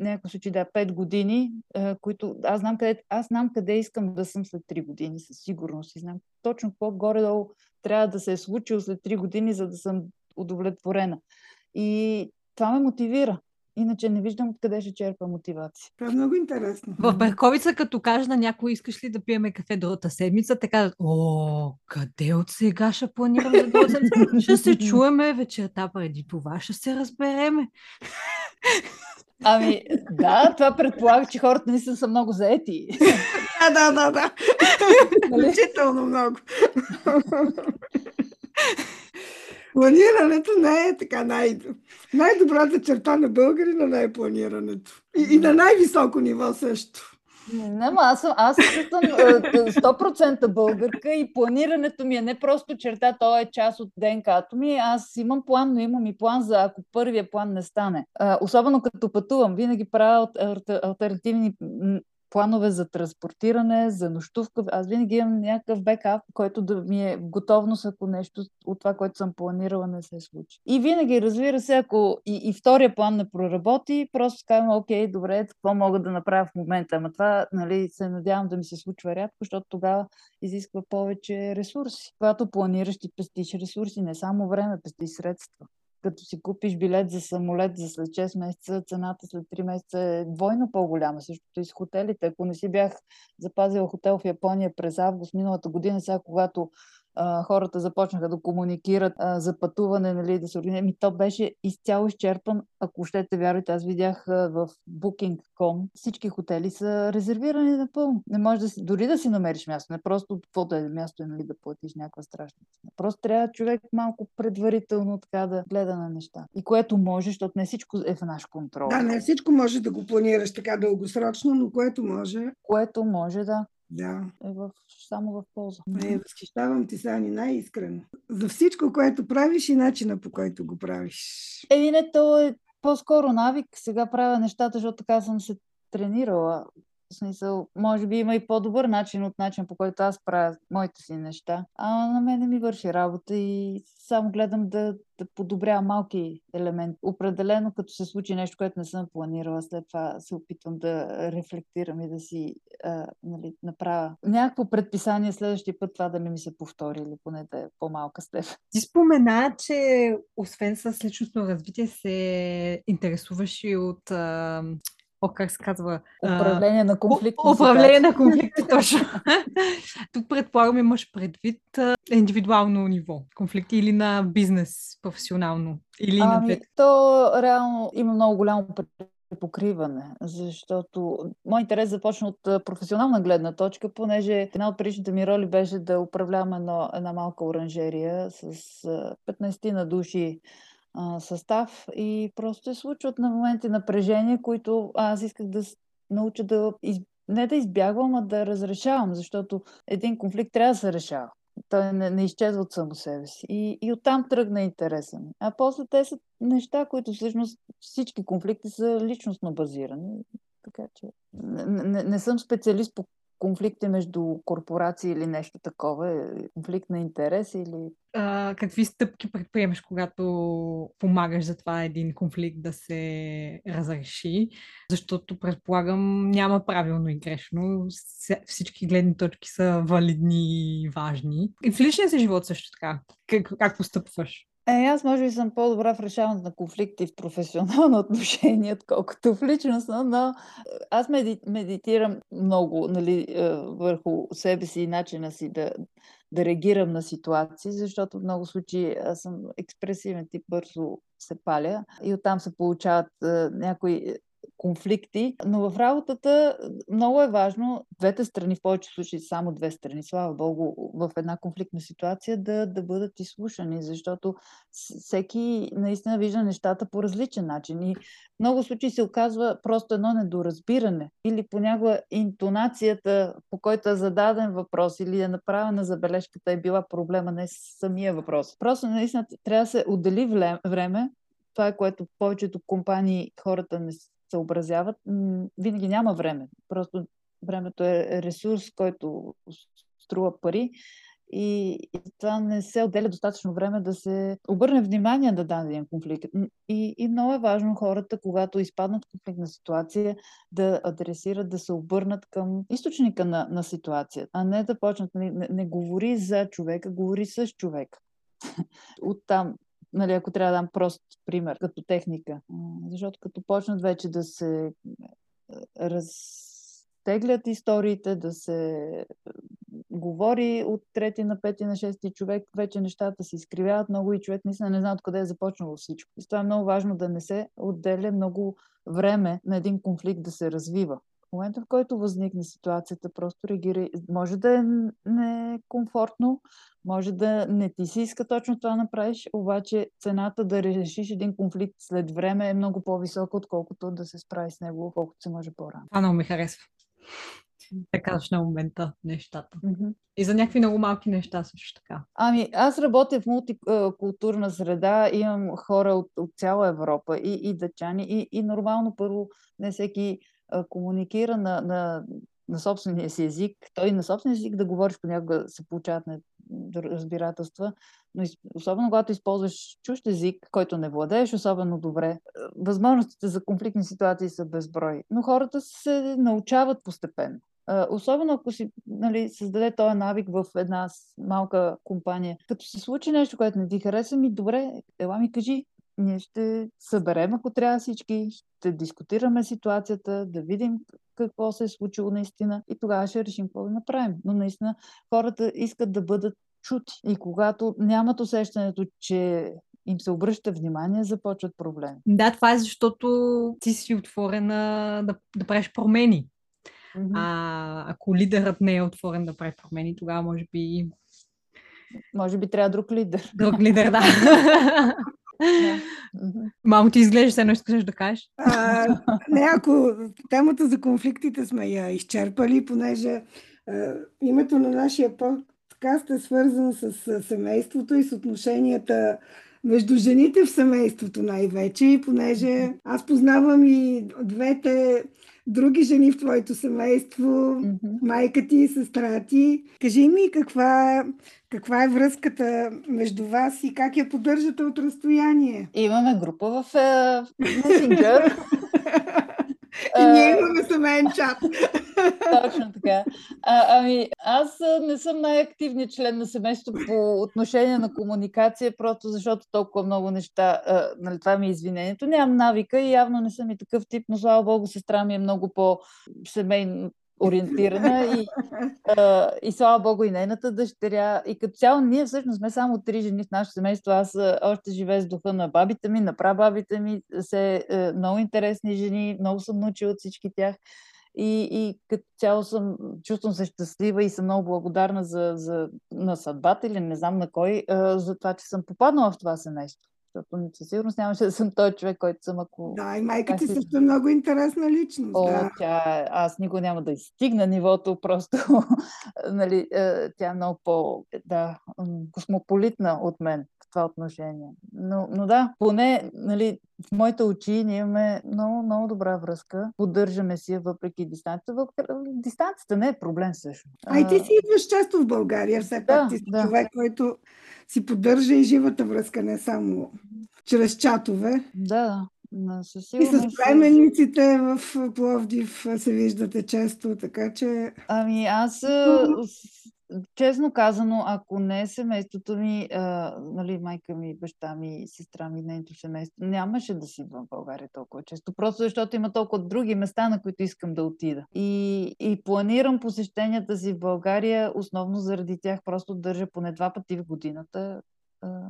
някакъв случай да 5 години, а, които аз знам, къде, аз знам къде искам да съм след 3 години, със сигурност. И знам точно какво горе-долу трябва да се е случило след 3 години, за да съм удовлетворена. И това ме мотивира. Иначе не виждам откъде ще черпа мотивация. Това е много интересно. В Берковица, като кажа на някой, искаш ли да пиеме кафе другата седмица, те казват, о, къде от сега ще планирам за другата седмица? Ще се чуеме вечерта преди това, ще се разбереме. Ами, да, това предполага, че хората не са много заети. Да, да, да, да. [LAUGHS] Нали? Значително много. Планирането не е така най- най-добрата черта на българина, не е планирането. И, и на най-високо ниво също. Не, ама аз аз съм е, е, 100% българка и планирането ми е не просто черта, то е част от ДНК-то ми. Аз имам план, но имам и план за ако първия план не стане. Особено като пътувам, винаги правя альтернативни планове за транспортиране, за нощувка. Аз винаги имам някакъв бекап, който да ми е готовност, ако нещо от това, което съм планирала, не се случи. И винаги, разбира се, ако и, и втория план не проработи, просто казвам, окей, добре, какво мога да направя в момента. Ама това, нали, се надявам да ми се случва рядко, защото тогава изисква повече ресурси. Когато планираш, ти пестиш ресурси, не само време, пестиш средства като си купиш билет за самолет за след 6 месеца, цената след 3 месеца е двойно по-голяма. Същото и с хотелите. Ако не си бях запазила хотел в Япония през август миналата година, сега когато а, хората започнаха да комуникират а, за пътуване, нали, да се организират, ми то беше изцяло изчерпан. Ако щете вярвате, аз видях а, в Booking.com всички хотели са резервирани напълно. Не можеш да си, дори да си намериш място, не просто каквото е място, нали, да платиш някаква страшна цена. Просто трябва човек малко предварително така да гледа на неща. И което може, защото не всичко е в наш контрол. Да, не всичко може да го планираш така дългосрочно, но което може, Което може да да. е в, само в полза. Не, възхищавам ти, Сани, най-искрено. За всичко, което правиш и начина по който го правиш. Еми не, то е по-скоро навик. Сега правя нещата, защото така съм се тренирала. В смисъл, може би има и по-добър начин от начин, по който аз правя моите си неща. А на мен не ми върши работа и само гледам да, да подобрявам малки елементи. Определено, като се случи нещо, което не съм планирала, след това се опитвам да рефлектирам и да си а, нали, направя някакво предписание следващия път това да не ми се повтори или поне да е по-малка степен. Ти спомена, че освен с личностно развитие се интересуваш и от, а, о, как се казва? Управление на конфликт. У- Управление на конфликти, [LAUGHS] точно. Тук предполагам имаш предвид индивидуално ниво. Конфликти или на бизнес, професионално. Или на Ами, двете. то реално има много голямо покриване, защото мой интерес започна от професионална гледна точка, понеже една от предишните ми роли беше да управлявам едно, една малка оранжерия с а, 15 на души състав и просто се случват на моменти напрежения, които аз исках да науча да из... не да избягвам, а да разрешавам, защото един конфликт трябва да се решава. Той не, не изчезва от само себе си. И, и оттам тръгна интереса ми. А после те са неща, които всъщност всички конфликти са личностно базирани. Така че не, не, не съм специалист по конфликти между корпорации или нещо такова. е Конфликт на интерес или А, какви стъпки предприемаш, когато помагаш за това един конфликт да се разреши? Защото предполагам няма правилно и грешно. Всички гледни точки са валидни и важни. И в личния си живот също така. Как, как постъпваш? Е, аз може би съм по-добра в решаването на конфликти в професионално [LAUGHS] отношение, отколкото в личностно, но е, аз меди, медитирам много нали, е, върху себе си и начина си да, да реагирам на ситуации, защото в много случаи аз съм експресивен тип, бързо се паля и оттам се получават е, някои конфликти, но в работата много е важно двете страни, в повече случаи само две страни, слава Богу, в една конфликтна ситуация да, да бъдат изслушани, защото всеки наистина вижда нещата по различен начин и в много случаи се оказва просто едно недоразбиране или понякога интонацията, по който е зададен въпрос или е направена забележката е била проблема, не самия въпрос. Просто наистина трябва да се отдели време това е което повечето компании хората не съобразяват, винаги няма време. Просто времето е ресурс, който струва пари и, и това не се отделя достатъчно време да се обърне внимание на даден конфликт. И, и много е важно хората, когато изпаднат в конфликтна ситуация, да адресират, да се обърнат към източника на, на ситуацията, а не да почнат. Не, не, не говори за човека, говори с човек. [LAUGHS] Оттам нали, ако трябва да дам прост пример, като техника. Защото като почнат вече да се разтеглят историите, да се говори от трети на пети на шести човек, вече нещата се изкривяват много и човек наистина не знае откъде е започнало всичко. И това е много важно да не се отделя много време на един конфликт да се развива. В момента, в който възникне ситуацията, просто реагира. Може да е некомфортно, може да не ти се иска точно това направиш, обаче цената да решиш един конфликт след време е много по-висока, отколкото да се справи с него, колкото се може по-рано. Това много ми харесва. Така казваш на момента нещата. Mm-hmm. И за някакви много малки неща също така. Ами, аз работя в мултикултурна среда, имам хора от, от цяла Европа и, и дъчани, и, и нормално първо не всеки комуникира на, на, на собствения си език. Той на собствения език да говориш понякога се получават разбирателства, но особено когато използваш чужд език, който не владееш особено добре, възможностите за конфликтни ситуации са безброй. Но хората се научават постепенно. Особено ако си нали, създаде този навик в една малка компания. Като се случи нещо, което не ти хареса, ми добре, ела ми кажи, ние ще съберем, ако трябва всички, ще дискутираме ситуацията, да видим какво се е случило наистина и тогава ще решим какво да направим. Но наистина хората искат да бъдат чути и когато нямат усещането, че им се обръща внимание, започват проблеми. Да, това е защото ти си отворена да, да правиш промени. Mm-hmm. А ако лидерът не е отворен да прави промени, тогава може би... Може би трябва друг лидер. Друг лидер, да. [LAUGHS] [LAUGHS] Мамо, ти изглежда се едно искаш да кажеш. А, не, ако темата за конфликтите сме я изчерпали, понеже а, името на нашия подкаст е свързан с, с семейството и с отношенията между жените в семейството най-вече, и понеже аз познавам и двете други жени в твоето семейство, mm-hmm. майка ти и сестра ти. Кажи ми каква, каква е връзката между вас и как я поддържате от разстояние? Имаме група в Messenger. [LAUGHS] И ние имаме семейен чат. [LAUGHS] [LAUGHS] Точно така. А, ами, аз не съм най-активният член на семейството по отношение на комуникация, просто защото толкова много неща, а, нали, това ми е извинението. Нямам навика и явно не съм и такъв тип, но слава богу, сестра ми е много по-семейно ориентирана и, а, и слава богу и нейната дъщеря. И като цяло ние всъщност сме само три жени в нашето семейство. Аз още живея с духа на бабите ми, на прабабите ми, се е, много интересни жени, много съм научила от всички тях. И, и като цяло съм, чувствам се щастлива и съм много благодарна за, за, на съдбата или не знам на кой, а, за това, че съм попаднала в това семейство защото със сигурност нямаше да съм той човек, който съм ако... Да, и майка ти също е много интересна личност. О, да. тя, аз никога няма да изстигна нивото, просто [LAUGHS] нали, тя е много по да, космополитна от мен това отношение. Но, но да, поне нали, в моите очи ние имаме много, много добра връзка. Поддържаме си въпреки дистанцията. Дистанцията не е проблем също. А и ти си идваш често в България, все пак да, ти си да. човек, който си поддържа и живата връзка, не само чрез чатове. Да, да. И с племенниците в Пловдив се виждате често, така че... Ами аз честно казано, ако не е семейството ми, а, нали, майка ми, баща ми, сестра ми, нейното семейство, нямаше да си в България толкова често. Просто защото има толкова други места, на които искам да отида. И, и планирам посещенията си в България, основно заради тях, просто държа поне два пъти в годината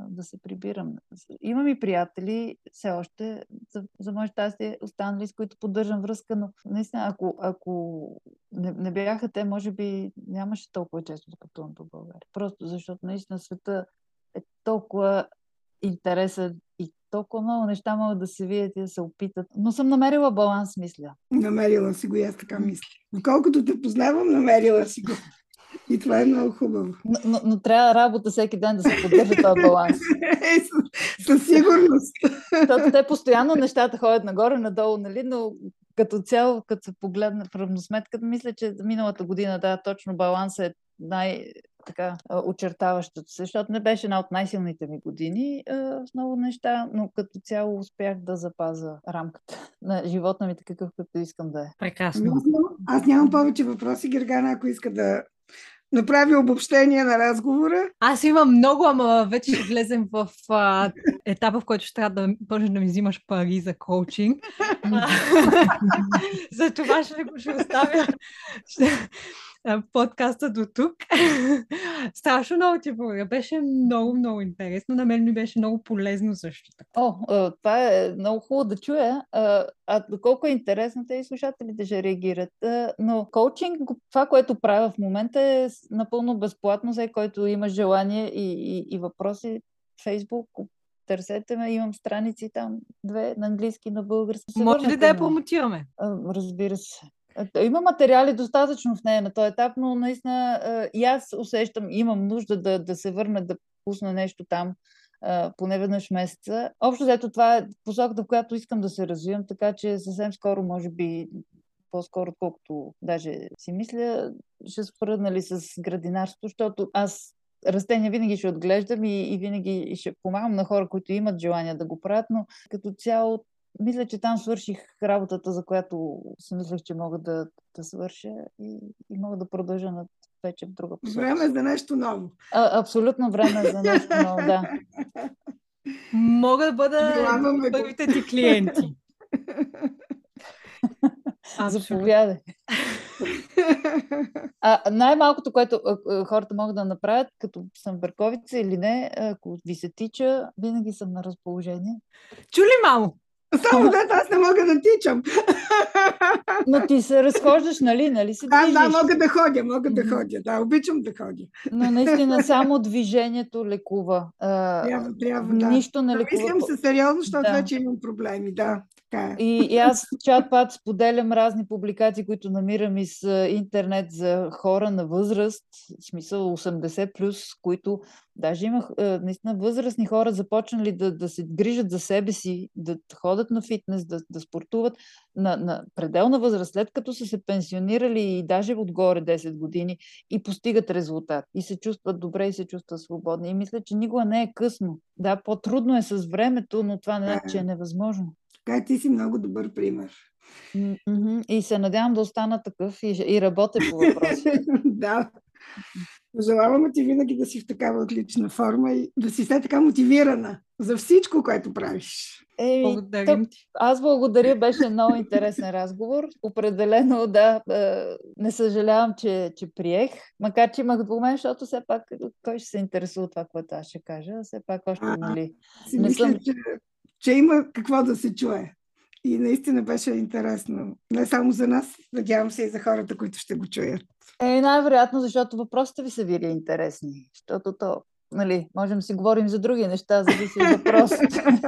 да се прибирам. Имам и приятели, все още, за, за мое щастие, останали, с които поддържам връзка, но наистина, ако, ако не, не бяха те, може би нямаше толкова често да пътувам по България. Просто защото наистина света е толкова интересен и толкова много неща могат да се видят и да се опитат. Но съм намерила баланс, мисля. Намерила си го и аз така мисля. [LAUGHS] Доколкото те познавам, намерила си го. И това е много хубаво. Но, но, но трябва работа всеки ден да се поддържа този баланс. [LAUGHS] Е, със сигурност. Защото те постоянно нещата ходят нагоре-надолу, нали? но като цяло, като се погледна в равносметката, мисля, че миналата година, да, точно баланс е най- така очертаващото се, защото не беше една от най-силните ми години в много неща, но като цяло успях да запаза рамката на живота ми такъв, като искам да е. Прекрасно. Аз нямам повече въпроси, Гергана, ако иска да направи обобщение на разговора. Аз имам много, ама вече ще влезем в а, етапа, в който ще трябва да почнеш да ми взимаш пари за коучинг. [LAUGHS] за това ще го ще оставя подкаста до тук. [LAUGHS] Страшно много ти благодаря. Беше много, много интересно. На мен ми беше много полезно също така. О, това е много хубаво да чуя. А доколко е интересно, те и слушателите ще реагират. Но коучинг, това, което правя в момента е напълно безплатно, за който има желание и, и, и въпроси. Фейсбук, търсете ме, имам страници там, две, на английски, на български. Може ли да я промотираме? Разбира се. Има материали достатъчно в нея на този етап, но наистина и аз усещам, имам нужда да, да се върна, да пусна нещо там, поне веднъж месеца. Общо заето това е посоката, в която искам да се развивам, така че съвсем скоро, може би, по-скоро, отколкото даже си мисля, ще спра нали, с градинарството, защото аз растения винаги ще отглеждам и, и винаги ще помагам на хора, които имат желание да го правят, но като цяло мисля, че там свърших работата, за която си мислех, че мога да, да свърша и, и мога да продължа на вече в друга посока. Време е за нещо ново. А, абсолютно време за нещо ново, да. [LAUGHS] Мога да бъда първите ти клиенти. [LAUGHS] Заповядай. [LAUGHS] А, най-малкото, което а, хората могат да направят, като съм Бърковица или не, ако ви се тича, винаги съм на разположение. Чули, мамо? Само да, аз не мога да тичам. Но ти се разхождаш, нали? нали се да, да, мога да ходя, мога да ходя. Да, обичам да ходя. Но наистина само движението лекува. Трябва, трябва, да. Нищо не лекува. Мислям се сериозно, защото да. вече имам проблеми, да. Така е. И, и аз чат-пат споделям разни публикации, които намирам из интернет за хора на възраст, в смисъл 80+, плюс, които даже имах наистина възрастни хора започнали да, да се грижат за себе си, да ходят на фитнес, да, да спортуват на, на пределна възраст, след като са се пенсионирали и даже отгоре 10 години и постигат резултат. И се чувстват добре и се чувстват свободни. И мисля, че никога не е късно. Да, по-трудно е с времето, но това не е, че е невъзможно. Така ти си много добър пример. И се надявам да остана такъв и, и работя по въпроса. [LAUGHS] да. Пожелавам ти винаги да си в такава отлична форма и да си все така мотивирана за всичко, което правиш. Еми, Благодарим ти. Аз благодаря, беше много интересен разговор. Определено, да, не съжалявам, че, че приех, макар че имах двумен, защото все пак кой ще се интересува това, което аз ще кажа. Все пак още, нали... Не мисля, съм... че, че има какво да се чуе. И наистина беше интересно. Не само за нас, надявам се и за хората, които ще го чуят. Е, най-вероятно, защото въпросите ви са били интересни. Защото то, нали, можем да си говорим за други неща, зависи от въпросите. [LAUGHS]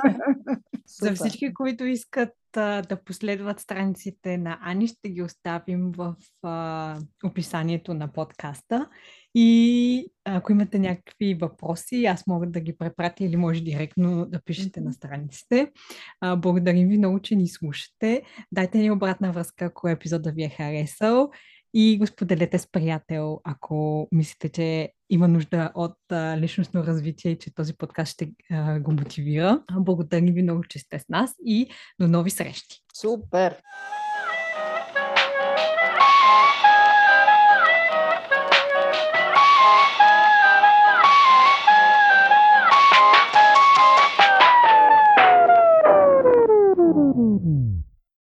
За всички, които искат да последват страниците на Ани, ще ги оставим в а, описанието на подкаста. И ако имате някакви въпроси, аз мога да ги препратя или може директно да пишете на страниците. А, благодарим ви много, че ни слушате. Дайте ни обратна връзка, ако епизода ви е харесал и го споделете с приятел, ако мислите, че има нужда от личностно развитие и че този подкаст ще го мотивира. Благодарим ви много, че сте с нас и до нови срещи. Супер!